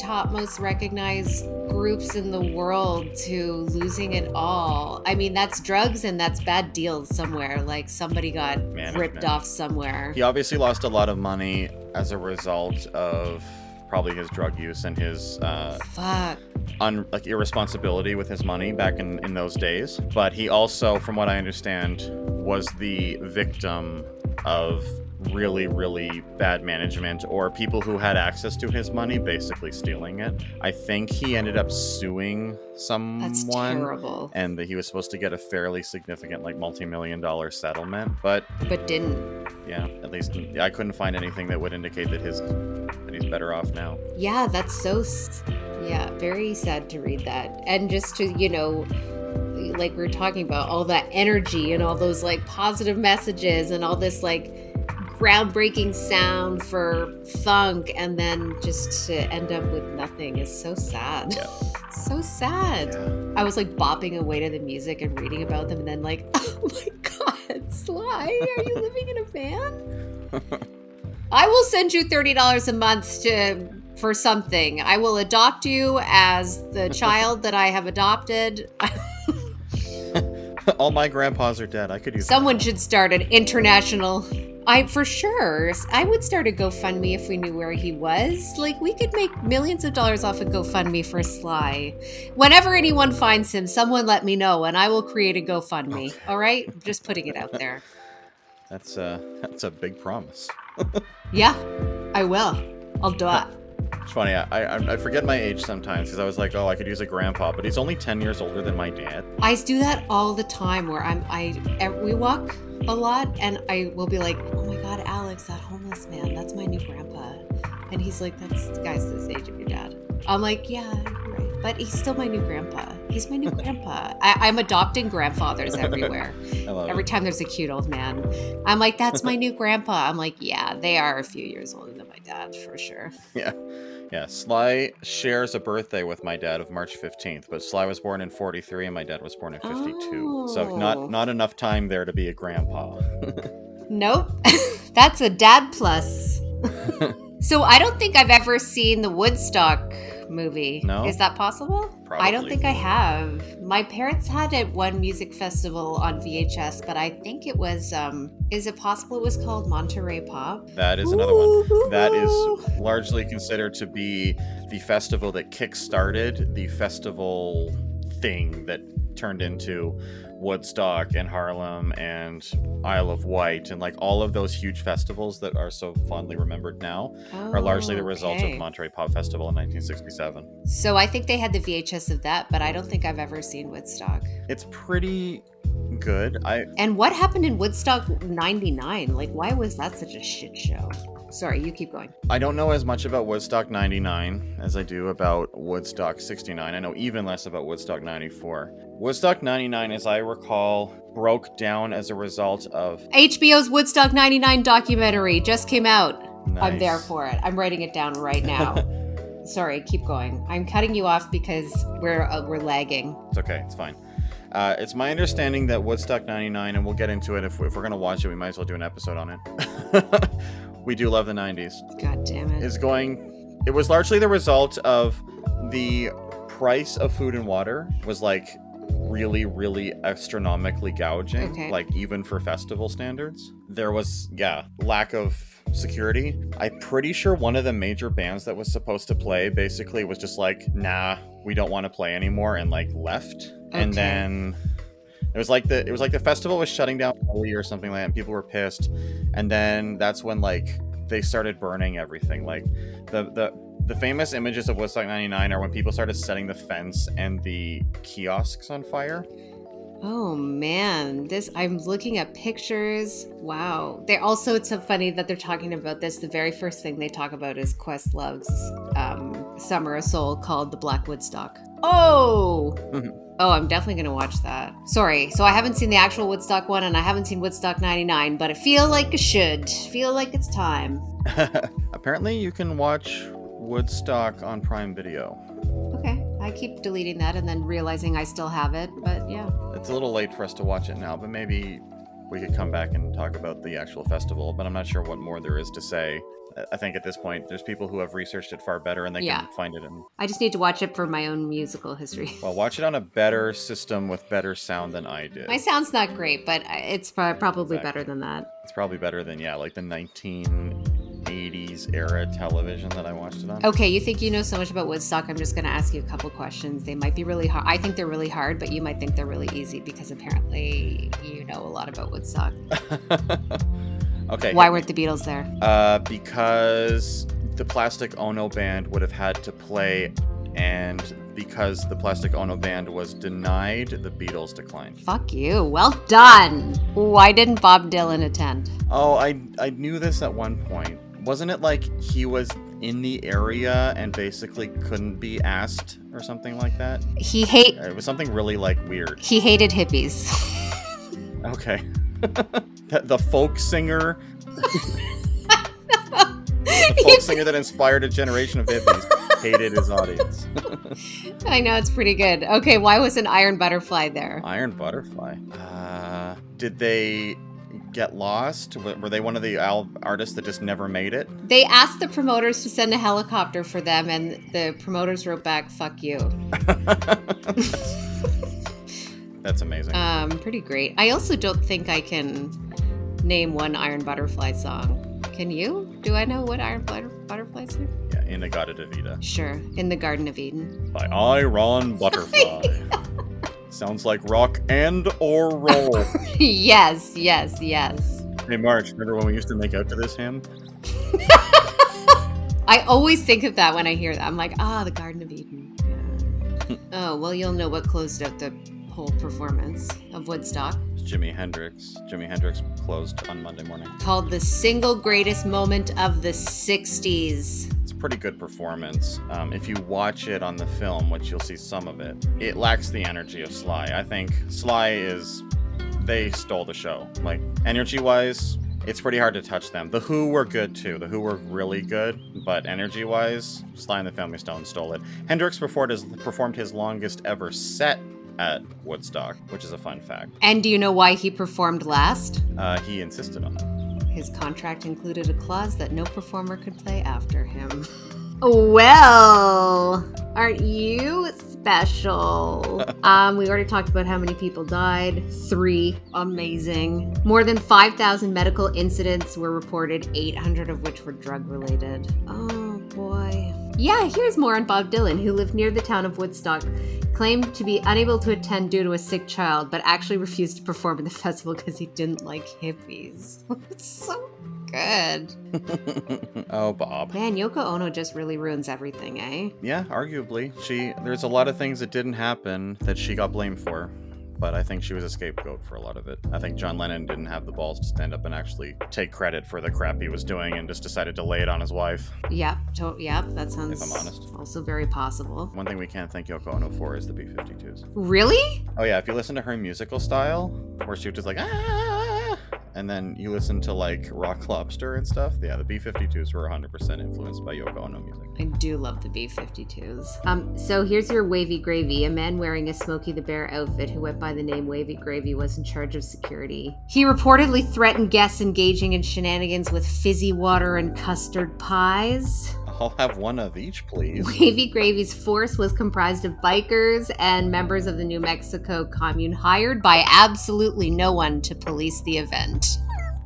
top most recognized groups in the world to losing it all? I mean, that's drugs and that's bad deals somewhere. Like somebody got ripped off somewhere. He obviously lost a lot of money as a result of probably his drug use and his uh, Fuck. un- like irresponsibility with his money back in, in those days. But he also, from what I understand, was the victim of really, really bad management or people who had access to his money basically stealing it. I think he ended up suing That's someone. terrible. And that he was supposed to get a fairly significant, like multi-million dollar settlement, but But didn't. yeah, at least I couldn't find anything that would indicate that his that he's better off now. Yeah, that's so. Yeah, very sad to read that. And just to, you know, like we are talking about, all that energy and all those like positive messages and all this like groundbreaking sound for funk and then just to end up with nothing is so sad. Yeah. so sad. Yeah. I was like bopping away to the music and reading about them and then like, oh my god, Sly, are you living in a van? I will send you thirty dollars a month to for something. I will adopt you as the child that I have adopted. All my grandpas are dead. I could use Someone should start an international. I for sure. I would start a GoFundMe if we knew where he was. Like we could make millions of dollars off a GoFundMe for Sly. Whenever anyone finds him, someone let me know, and I will create a GoFundMe. All right, just putting it out there. That's a that's a big promise. Yeah, I will. I'll do it. It's funny. I I, I forget my age sometimes because I was like, oh, I could use a grandpa, but he's only ten years older than my dad. I do that all the time where I'm I we walk a lot and I will be like, "Oh my god, Alex, that homeless man, that's my new grandpa." And he's like, "That's guy's the age of your dad." I'm like, "Yeah, right." But he's still my new grandpa. He's my new grandpa. I, I'm adopting grandfathers everywhere. Every it. time there's a cute old man, I'm like, "That's my new grandpa." I'm like, "Yeah, they are a few years older than my dad for sure." Yeah, yeah. Sly shares a birthday with my dad of March fifteenth, but Sly was born in forty three and my dad was born in fifty two. So Oh. not not enough time there to be a grandpa. Nope. That's a dad plus. so I don't think I've ever seen the Woodstock movie. No? Is that possible? I don't think I have. My parents had it one music festival on VHS, but I think it was um is it possible it was called Monterey Pop? That is another one. That is largely considered to be the festival that kick-started the festival thing that turned into Woodstock and Harlem and Isle of Wight and like all of those huge festivals that are so fondly remembered now are largely the oh, result Oh, Okay. of Monterey Pop Festival in 1967. So I think they had the VHS of that, but I don't think I've ever seen Woodstock. It's pretty good. I And what happened in Woodstock 99? Like why was that such a shit show? Sorry, you keep going. I don't know as much about Woodstock 99 as I do about Woodstock 69. I know even less about Woodstock 94. Woodstock 99, as I recall, broke down as a result of. HBO's Woodstock 99 documentary just came out. I'm there for it. I'm writing it down right now. Sorry, keep going. I'm cutting you off because we're uh, we're lagging. It's okay, it's fine. Uh, it's my understanding that Woodstock 99, and we'll get into it if, if we're going to watch it, we might as well do an episode on it. we do love the 90s. God damn it. is going it was largely the result of the price of food and water was like really really astronomically gouging Okay. like even for festival standards. There was yeah lack of security. I'm pretty sure one of the major bands that was supposed to play basically was just like nah we don't want to play anymore and like left. And then it was like the it was like the festival was shutting down early or something like that and people were pissed. And then that's when like they started burning everything like the the the famous images of Woodstock 99 are when people started setting the fence and the kiosks on fire. Oh man, this I'm looking at pictures. Wow. They also it's so funny that they're talking about this. The very first thing they talk about is Questlove's um, Summer of Soul called The Black Woodstock. Oh. Oh, I'm definitely gonna watch that. Sorry, so I haven't seen the actual Woodstock one, and I haven't seen Woodstock '99, but I feel like I should. Feel like it's time. Apparently, you can watch Woodstock on Prime Video. Okay, I keep deleting that and then realizing I still have it, but yeah. It's a little late for us to watch it now, but maybe we could come back and talk about the actual festival. But I'm not sure what more there is to say. I- think at this point, there's people who have researched it far better and they Yeah. can find it in. I just need to watch it for my own musical history. Well, watch it on a better system with better sound than I did. My sound's not great, but it's probably Exactly. better than that. It's probably better than yeah, like the 1980s era television that I watched it on. Okay, you think you know so much about Woodstock. I'm just going to ask you a couple questions. They might be really hard. I think they're really hard, but you might think they're really easy because apparently you know a lot about Woodstock. okay. Why weren't the Beatles there? Uh, because the Plastic Ono Band would have had to play, and because the Plastic Ono Band was denied, the Beatles declined. Fuck you. Well done. Why didn't Bob Dylan attend? Oh, I I knew this at one point. Wasn't it like he was in the area and basically couldn't be asked or something like that? He hate It was something really like weird. he hated hippies. Okay. the, folk singer, the folk singer that inspired a generation of hippies, hated his audience. I know it's pretty good. Okay, why was an iron butterfly there? Iron Butterfly. Uh, did they get lost? Were they one of the al- artists that just never made it? They asked the promoters to send a helicopter for them, and the promoters wrote back, "Fuck you." That's amazing. Um, pretty great. I also don't think I can name one Iron Butterfly song. Can you? Do I know what Iron Butter- Butterfly song? yeah, in the Garden of Eden. Sure, in the Garden of Eden. by Iron Butterfly. Sounds like rock and or roll. yes, yes, yes. hey, Marge, remember when we used to make out to this hymn? I always think of that when I hear that. I'm like, ah, the Garden of Eden. Yeah. oh, well, you'll know what closed out the whole performance of Woodstock. It's Jimi Hendrix. Jimi Hendrix closed on Monday morning. Called the single greatest moment of the 60s. It's a pretty good performance. Um, if you watch it on the film, which you'll see some of it, it lacks the energy of Sly. I think Sly is. They stole the show. Like, energy wise, it's pretty hard to touch them. The Who were good too. The Who were really good, but energy wise, Sly and the Family Stone stole it. Hendrix performed his, performed his longest ever set at Woodstock, which is a fun fact. And do you know why he performed last? Uh, he insisted on it. His contract included a clause that no performer could play after him. Well, aren't you special? um, we already talked about how many people died. Three. Amazing. More than 5,000 medical incidents were reported, 800 of which were drug related. Oh boy. Yeah, here's more on Bob Dylan, who lived near the town of Woodstock. Claimed to be unable to attend due to a sick child, but actually refused to perform in the festival because he didn't like hippies. It's so good. oh, Bob. Man, Yoko Ono just really ruins everything, eh? Yeah, arguably. She there's a lot of things that didn't happen that she got blamed for. But I think she was a scapegoat for a lot of it. I think John Lennon didn't have the balls to stand up and actually take credit for the crap he was doing and just decided to lay it on his wife. Yep, to- yep, that sounds I'm honest. also very possible. One thing we can't thank Yoko Ono for is the B 52s. Really? Oh, yeah, if you listen to her musical style, where she was just like, ah, and then you listen to like Rock Lobster and stuff, yeah, the B 52s were 100% influenced by Yoko Ono music. I do love the B 52s. Um, so here's your Wavy Gravy. A man wearing a Smokey the Bear outfit who went by the name Wavy Gravy was in charge of security. He reportedly threatened guests engaging in shenanigans with fizzy water and custard pies. I'll have one of each, please. Wavy Gravy's force was comprised of bikers and members of the New Mexico commune hired by absolutely no one to police the event.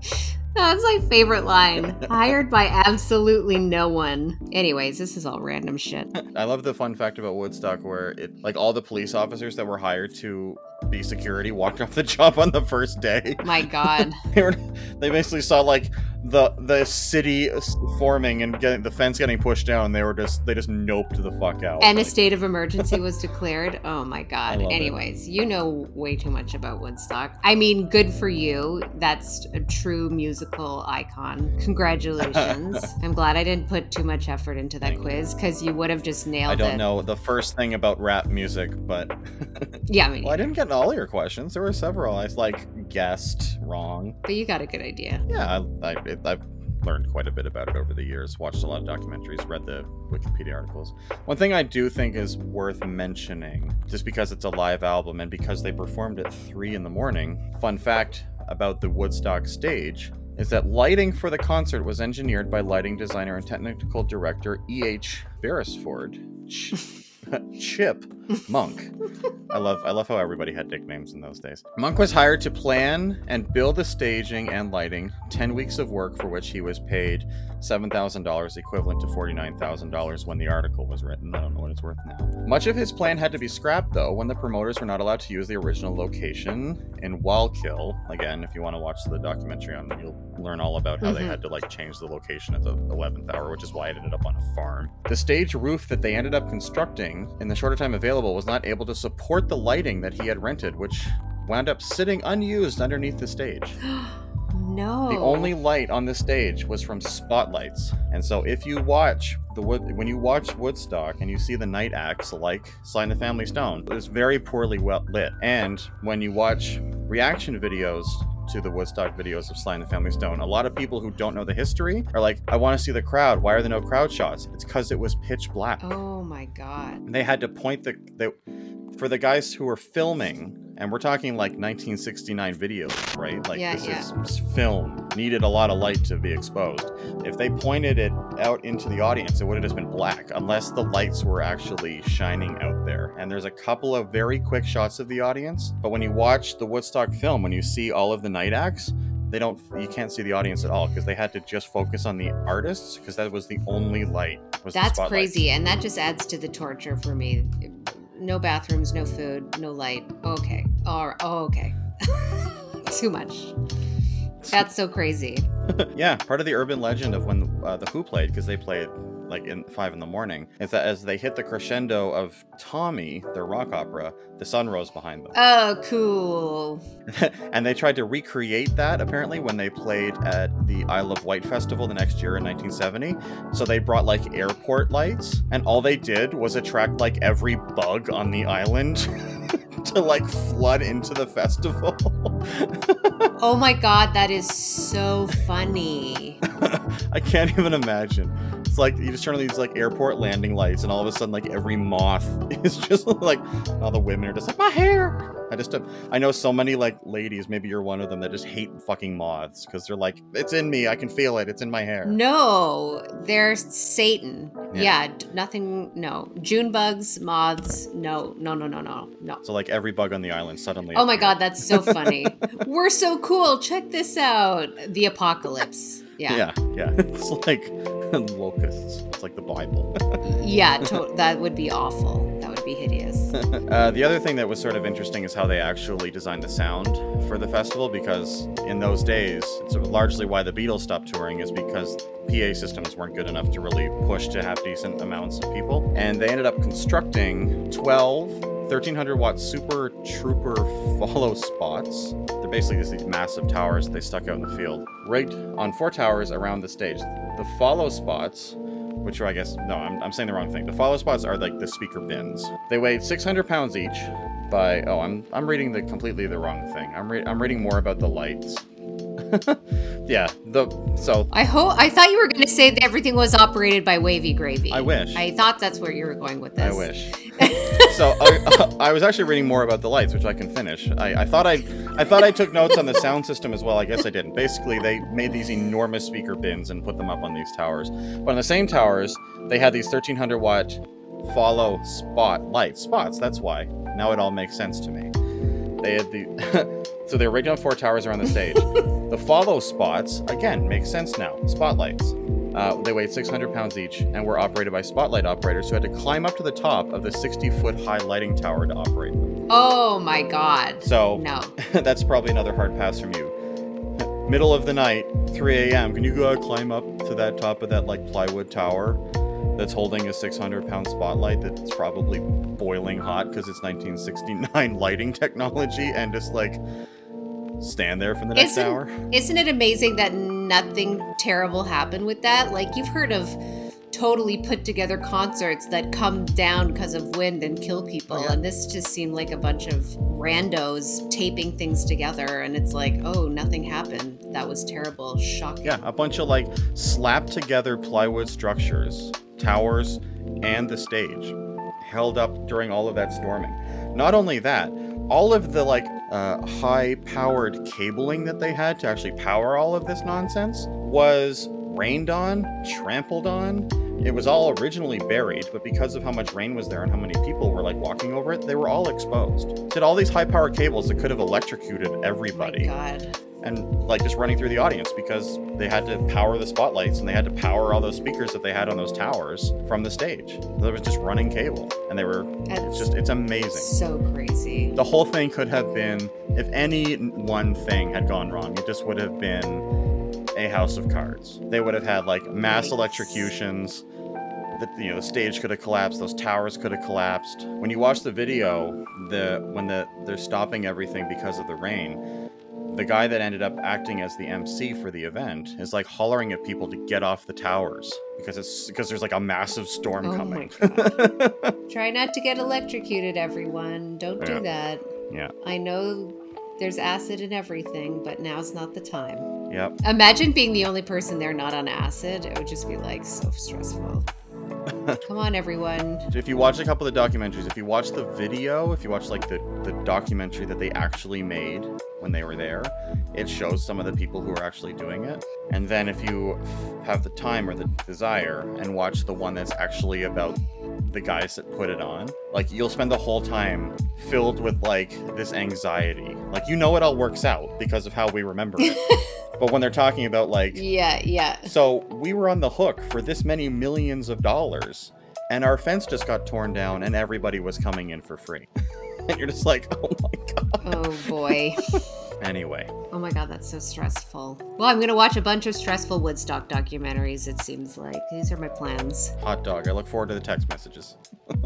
That's my favorite line. hired by absolutely no one. Anyways, this is all random shit. I love the fun fact about Woodstock where it like all the police officers that were hired to be security walked off the job on the first day. My god. They were they basically saw like the the city forming and getting the fence getting pushed down. They were just they just noped the fuck out. And a state of emergency was declared. Oh my god. Love it. Anyways, you know way too much about Woodstock. I mean, good for you. That's a true musical icon. Congratulations. I'm glad I didn't put too much effort into that Thank quiz because you would have just nailed it. I don't know the first thing about rap music, but Yeah, I mean, well, I didn't get all your questions. There were several. I like guessed wrong. but you got a good idea. Yeah, I, I, it, I've learned quite a bit about it over the years. Watched a lot of documentaries, read the Wikipedia articles. One thing I do think is worth mentioning, just because it's a live album and because they performed at three in the morning. Fun fact about the Woodstock stage is that lighting for the concert was engineered by lighting designer and technical director E.H. Beresford. Ch- Chip Monck. I love I love how everybody had nicknames in those days. Monk was hired to plan and build the staging and lighting, 10 weeks of work for which he was paid $7,000 equivalent to $49,000 when the article was written. I don't know what it's worth now. Much of his plan had to be scrapped though when the promoters were not allowed to use the original location in Wallkill. Again, if you want to watch the documentary on you'll learn all about how they Mhm. had to like change the location at the 11th hour, which is why it ended up on a farm. The stage roof that they ended up constructing in the shorter time available was not able to support the lighting that he had rented, which wound up sitting unused underneath the stage. no. The only light on the stage was from spotlights. And so if you watch the wood when you watch Woodstock and you see the night acts like and the Family Stone, it's very poorly well lit. And when you watch reaction videos to the Woodstock videos of Sly and the Family Stone, a lot of people who don't know the history are like, I want to see the crowd. Why are there no crowd shots? It's because it was pitch black. Oh my god. And They had to point the, the for the guys who were filming, and we're talking like 1969 videos, right? Like Yeah, this yeah. is film, needed a lot of light to be exposed. If they pointed it out into the audience, it would have just been black, unless the lights were actually shining out there. And there's a couple of very quick shots of the audience, but when you watch the Woodstock film, when you see all of the night acts, they don't you can't see the audience at all because they had to just focus on the artists because that was the only light was That's crazy, and that just adds to the torture for me. No bathrooms, no food, no light. Okay. Oh, oh okay. Too much. That's so crazy. yeah, part of the urban legend of when uh, the Who played, because they played like in five in the morning, is that as they hit the crescendo of Tommy, their rock opera, the sun rose behind them, Oh, cool. and they tried to recreate that apparently when they played at the Isle of Wight festival the next year in 1970. So they brought like airport lights, and all they did was attract like every bug on the island. to like flood into the festival. Oh my god, that is so funny. I can't even imagine. It's like you just turn on these like airport landing lights, and all of a sudden, like every moth is just like all the women are just like my hair. I just I know so many like ladies. Maybe you're one of them that just hate fucking moths because they're like, it's in me. I can feel it. It's in my hair. No, they're Satan. Yeah. Yeah, nothing. No. June bugs, moths. No, no, no, no, no, no. So like every bug on the island suddenly. Oh my god, that's so funny. We're so cool. Check this out. The apocalypse. Yeah. Yeah, yeah. It's like locusts. It's like the Bible. Yeah, to- that would be awful. Be hideous. Uh, the other thing that was sort of interesting is how they actually designed the sound for the festival because in those days, it's largely why the Beatles stopped touring is because PA systems weren't good enough to really push to have decent amounts of people. And they ended up constructing 12 1300 watt Super Trouper follow spots. They're basically just these massive towers they stuck out in the field, right on four towers around the stage. The follow spots which are, I guess, no, I'm, I'm saying the wrong thing. The follow spots are like the speaker bins. They weighed 600 pounds each. By oh, I'm I'm reading the completely the wrong thing. I'm re- I'm reading more about the lights. yeah, the so I hope. I thought you were going to say that everything was operated by Wavy Gravy. I wish. I thought that's where you were going with this. I wish. so I, I was actually reading more about the lights, which I can finish. I, I thought I I thought I took notes on the sound system as well. I guess I didn't. Basically, they made these enormous speaker bins and put them up on these towers. But on the same towers, they had these 1300 watt follow spot light Spots. That's why. Now it all makes sense to me. They had the so right on four towers around the stage. the follow spots again make sense now. Spotlights. Uh, they weighed 600 pounds each and were operated by spotlight operators who had to climb up to the top of the 60 foot high lighting tower to operate them. Oh my god. So No. that's probably another hard pass from you. Middle of the night, 3 a.m. Can you go climb up to that top of that like plywood tower that's holding a 600 pound spotlight that's probably boiling hot because it's 1969 lighting technology and just like stand there for the next Isn't- hour? Isn't it amazing that nothing terrible happened with that? Like you've heard of totally put together concerts that come down because of wind and kill people Oh, yeah. and this just seemed like a bunch of randos taping things together and it's like, "Oh, nothing happened. That was terrible. Shocking." Yeah, a bunch of like slapped together plywood structures, towers, and the stage held up during all of that storming. Not only that, all of the like uh, high powered cabling that they had to actually power all of this nonsense was rained on, trampled on, It was all originally buried, but because of how much rain was there and how many people were like walking over it, they were all exposed. It had all these high power cables that could have electrocuted Oh everybody my God. and like just running through the audience because they had to power the spotlights and they had to power all those speakers that they had on those towers from the stage. There was just running cable and they were it's just it's amazing. so crazy. The whole thing could have been if any one thing had gone wrong, it just would have been a house of cards. They would have had like mass electrocutions. The, you know the stage could have collapsed. Those towers could have collapsed. When you watch the video, the when the they're stopping everything because of the rain, the guy that ended up acting as the MC for the event is like hollering at people to get off the towers because it's because there's like a massive storm Oh coming. Try not to get electrocuted, everyone. Don't Yeah. do that. yeah. I know there's acid in everything, but now's not the time. Yep. Imagine being the only person there not on acid. It would just be like so stressful. Come on, everyone. If you watch a couple of the documentaries, if you watch the video, if you watch like the, the documentary that they actually made when they were there, it shows some of the people who are actually doing it. And then if you have the time or the desire and watch the one that's actually about the guys that put it on, like you'll spend the whole time filled with like this anxiety. Like you know it all works out because of how we remember it. but when they're talking about like Yeah, yeah. so we were on the hook for this many millions of dollars, and our fence just got torn down, and everybody was coming in for free. and you're just like, oh my god. Oh boy. Anyway, Oh my god, that's so stressful. Well, I'm gonna watch a bunch of stressful Woodstock documentaries, it seems like. These are my plans. hot dog. I look forward to the text messages.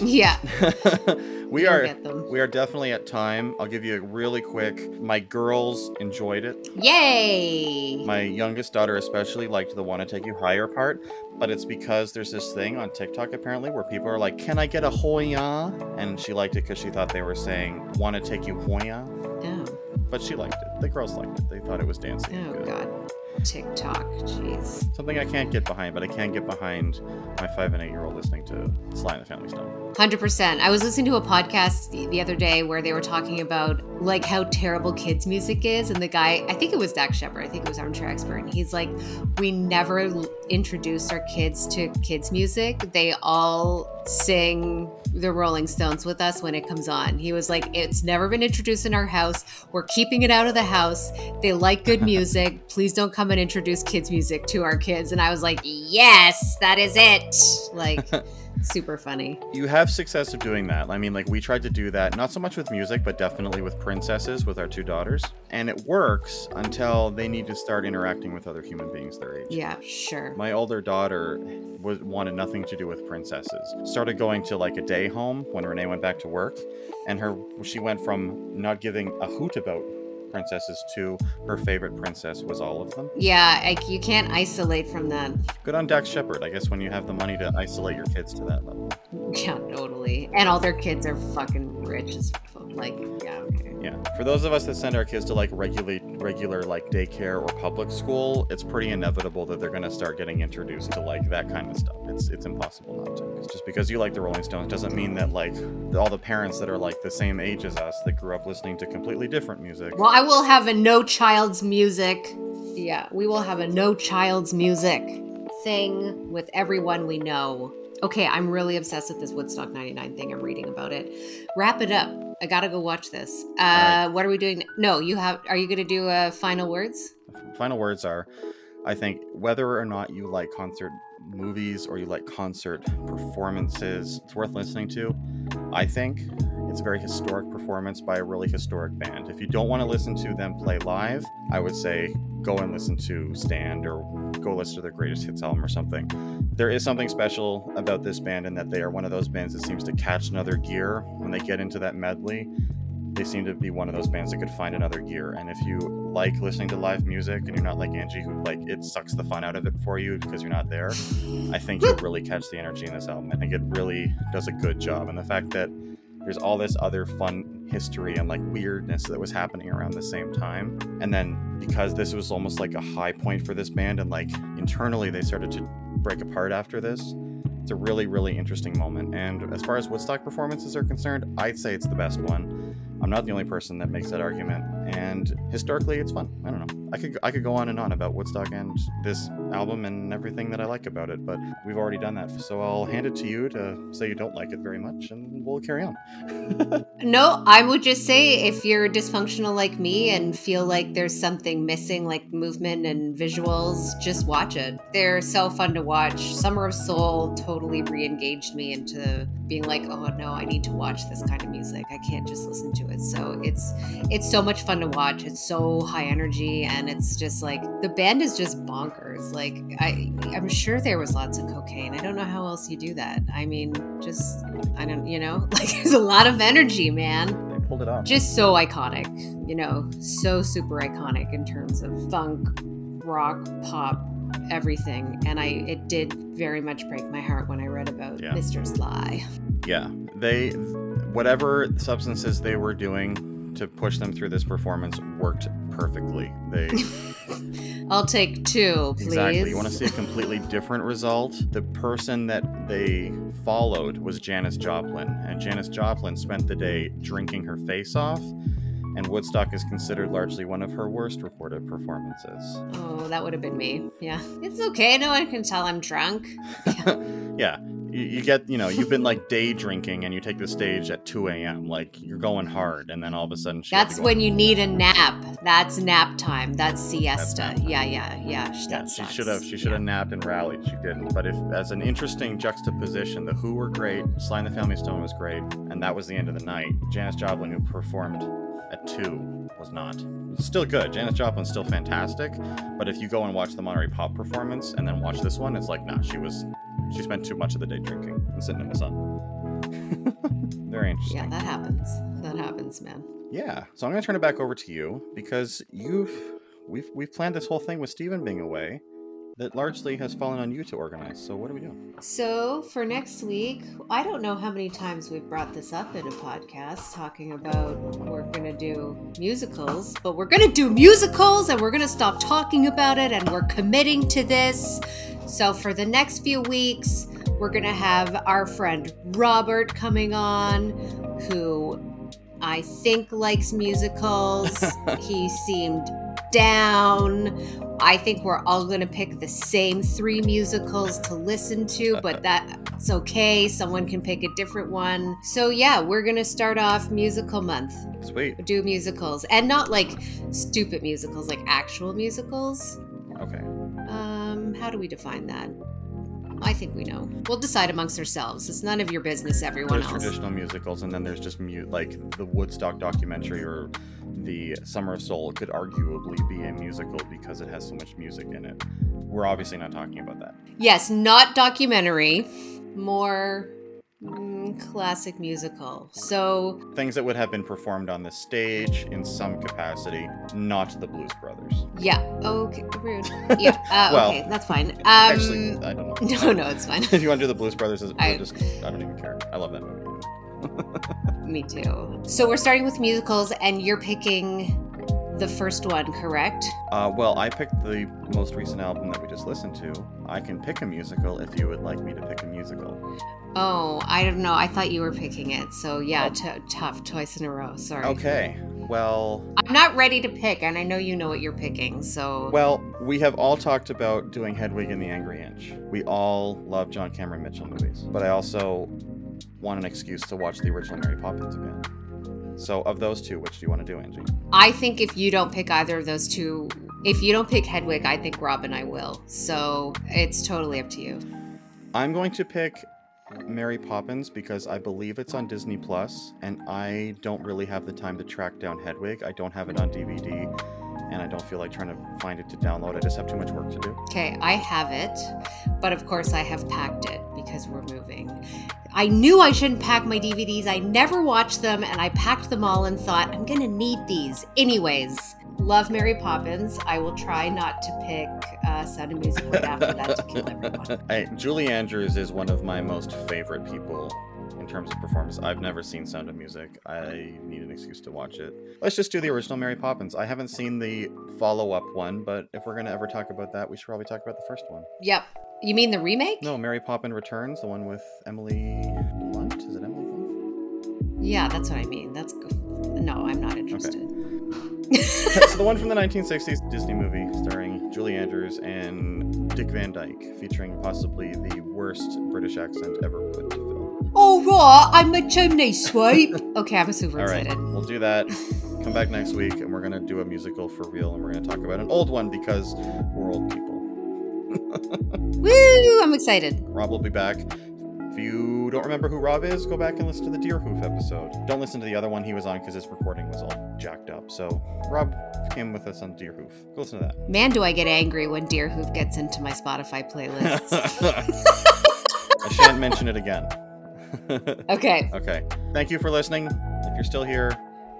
Yeah. we You'll are we are definitely at time. I'll give you a really quick. My girls enjoyed it. Yay! My youngest daughter especially liked the "Want to Take You Higher" part, but it's because there's this thing on TikTok apparently where people are like, "Can I get a hoya?" And she liked it because she thought they were saying "Want to take you hoya," but she liked it. The girls liked it. They thought it was dancing. oh good. god. TikTok, jeez. Something I can't get behind, but I can get behind my five and eight year old listening to Sly and the Family Stone. 100%. I was listening to a podcast the, the other day where they were talking about like how terrible kids music is and the guy, I think it was Dax Shepard, I think it was Armchair Expert, and he's like we never l- introduced our kids to kids music. They all sing the Rolling Stones with us when it comes on. He was like it's never been introduced in our house. We're keeping it out of the house. They like good music. Please don't come and introduce kids music to our kids. And I was like, "Yes, that is it." Like super funny. You have success of doing that. I mean, like, we tried to do that, not so much with music, but definitely with princesses with our two daughters. And it works until they need to start interacting with other human beings their age. Yeah, sure. My older daughter was, wanted nothing to do with princesses. Started going to like a day home when Renee went back to work, and her she went from not giving a hoot about princesses too. her favorite princess was all of them. Yeah, like you can't isolate from that. Good on Dax Shepard, I guess, when you have the money to isolate your kids to that level. Yeah, totally. And all their kids are fucking rich as fuck. Like, yeah, okay. Yeah. For those of us that send our kids to like regulate regular like daycare or public school, it's pretty inevitable that they're gonna start getting introduced to like that kind of stuff. It's it's impossible not to. 'Cause just because you like the Rolling Stones doesn't mean that like all the parents that are like the same age as us that grew up listening to completely different music. Well, I will have a no child's music. Yeah, we will have a no child's music thing with everyone we know. Okay, I'm really obsessed with this Woodstock 99 thing. I'm reading about it. Wrap it up. I gotta go watch this. Uh, right. What are we doing? No, you have. Are you gonna do uh, final words? Final words are I think whether or not you like concert movies or you like concert performances, it's worth listening to. I think it's a very historic performance by a really historic band. If you don't want to listen to them play live, I would say go and listen to Stand or go listen to their greatest hits album or something. There is something special about this band in that they are one of those bands that seems to catch another gear when they get into that medley. They seem to be one of those bands that could find another gear. And if you like listening to live music and you're not like Angie, who like it sucks the fun out of it for you because you're not there, I think you'll really catch the energy in this album. I think it really does a good job. And the fact that there's all this other fun history and like weirdness that was happening around the same time. And then because this was almost like a high point for this band and like internally they started to break apart after this. It's a really, really interesting moment. And as far as Woodstock performances are concerned, I'd say it's the best one. I'm not the only person that makes that argument. and historically, it's fun. I don't know. I could I could go on and on about Woodstock and this album and everything that I like about it, but we've already done that. So I'll hand it to you to say you don't like it very much, and we'll carry on. No, I would just say if you're dysfunctional like me and feel like there's something missing, like movement and visuals, just watch it. They're so fun to watch. Summer of Soul totally re engaged me into being like, oh no, I need to watch this kind of music. I can't just listen to it. So it's it's so much fun to watch. It's so high energy and it's just like the band is just bonkers. Like I I'm sure there was lots of cocaine. I don't know how else you do that. I mean, just I don't you know, like there's a lot of energy, man They pulled it off. just so iconic, you know, so super iconic in terms of funk, rock, pop, everything. And I it did very much break my heart when I read about Yeah. Mr. Sly. Yeah, they whatever substances they were doing to push them through this performance worked perfectly. They I'll take two, please. exactly. You want to see a completely different result? The person that they followed was Janis Joplin, and Janis Joplin spent the day drinking her face off. And Woodstock is considered largely one of her worst recorded performances. Oh, that would have been me. Yeah. It's okay. No one can tell I'm drunk. yeah, you, you get, you know, you've been like day drinking and you take the stage at 2 a.m. Like you're going hard, and then all of a sudden, she That's when you need a nap. That's nap time. That's siesta. time. Yeah, yeah, yeah. Yeah, she should have. She should have napped and rallied. She didn't. But if, as an interesting juxtaposition, the Who were great. Sly and the Family Stone was great, and that was the end of the night. Janis Joplin, who performed at two, was not. Still good. Janis Joplin's still fantastic. But if you go and watch the Monterey Pop performance and then watch this one, it's like, nah, she was. She spent too much of the day drinking and sitting in the sun. Very interesting. Yeah, that happens. That happens, man. Yeah. So I'm going to turn it back over to you because you've we've we've planned this whole thing with Steven being away that largely has fallen on you to organize. So what do we do? So for next week, I don't know how many times we've brought this up in a podcast talking about we're going to do musicals, but we're going to do musicals and we're going to stop talking about it and we're committing to this. So for the next few weeks, we're going to have our friend Robert coming on who I think likes musicals. he seemed down. I think we're all going to pick the same three musicals to listen to, but that's okay. Someone can pick a different one. So, yeah, we're going to start off musical month. Sweet. Do musicals and not like stupid musicals, like actual musicals. Okay. Um, how do we define that? I think we know. We'll decide amongst ourselves. It's none of your business, everyone There's else. traditional musicals, and then there's just mute like the Woodstock documentary or the Summer of Soul could arguably be a musical because it has so much music in it. We're obviously not talking about that. Yes, not documentary, more mm, classic musical. So, Things that would have been performed on the stage in some capacity, not the Blues Brothers. yeah, okay, rude. Yeah, uh, Well, okay, that's fine. Um, Actually, I don't know. no, no, it's fine. if you want to do the Blues Brothers, I, just I don't even care. I love that movie. Me too. So we're starting with musicals, and you're picking the first one, correct? Uh, well, I picked the most recent album that we just listened to. I can pick a musical if you would like me to pick a musical. Oh, I don't know. I thought you were picking it. So yeah, t- tough, twice in a row. Sorry. Okay. Well, I'm not ready to pick, and I know you know what you're picking. So well, we have all talked about doing Hedwig and the Angry Inch. We all love John Cameron Mitchell movies, but I also want an excuse to watch the original Mary Poppins again. So, of those two, which do you want to do, Angie? I think if you don't pick either of those two, if you don't pick Hedwig, I think Rob and I will. So it's totally up to you. I'm going to pick Mary Poppins because I believe it's on Disney Plus, and I don't really have the time to track down Hedwig. I don't have it on DVD, and I don't feel like trying to find it to download. I just have too much work to do. Okay, I have it, but of course I have packed it because we're moving. I knew I shouldn't pack my DVDs. I never watched them, and I packed them all and thought, I'm gonna need these. Anyways, love Mary Poppins. I will try not to pick uh, Sound of Music right after that to kill everyone. I, Julie Andrews is one of my most favorite people in terms of performance. I've never seen Sound of Music. I need an excuse to watch it. Let's just do the original Mary Poppins. I haven't seen the follow up one, but if we're going to ever talk about that, we should probably talk about the first one. Yep. You mean the remake? No, Mary Poppin Returns, the one with Emily Blunt. Is it Emily Blunt? Yeah, that's what I mean. That's good. No, I'm not interested. so the one from the 1960s Disney movie starring Julie Andrews and Dick Van Dyke, featuring possibly the worst British accent ever put to film. All right, I'm a chimney sweep. okay, I'm super All right, excited. we'll do that. Come back next week, and we're gonna do a musical for real, and we're gonna talk about an old one because we're old people. Woo! I'm excited. Rob will be back. If you don't remember who Rob is, go back and listen to the Deerhoof episode. Don't listen to the other one he was on because his recording was all jacked up. So Rob came with us on Deerhoof. Go listen to that. Man, do I get angry when Deerhoof gets into my Spotify playlists. that. I shan't mention it again. okay. okay. Thank you for listening. If you're still here,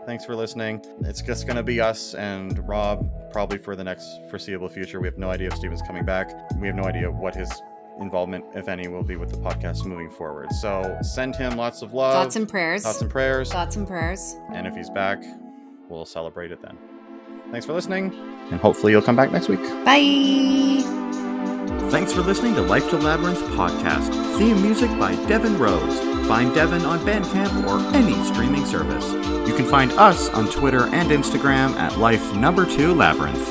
thanks for listening. It's just going to be us and Rob probably for the next foreseeable future. We have no idea if Steven's coming back. We have no idea what his involvement, if any, will be with the podcast moving forward. So send him lots of love, Thoughts and prayers. thoughts and prayers. Thoughts and prayers. And if he's back, we'll celebrate it then. Thanks for listening, and hopefully you'll come back next week. Bye. Thanks for listening to Life to Labyrinth podcast. Theme music by Devin Rose. Find Devin on Bandcamp or any streaming service. You can find us on Twitter and Instagram at Life Number Two Labyrinth.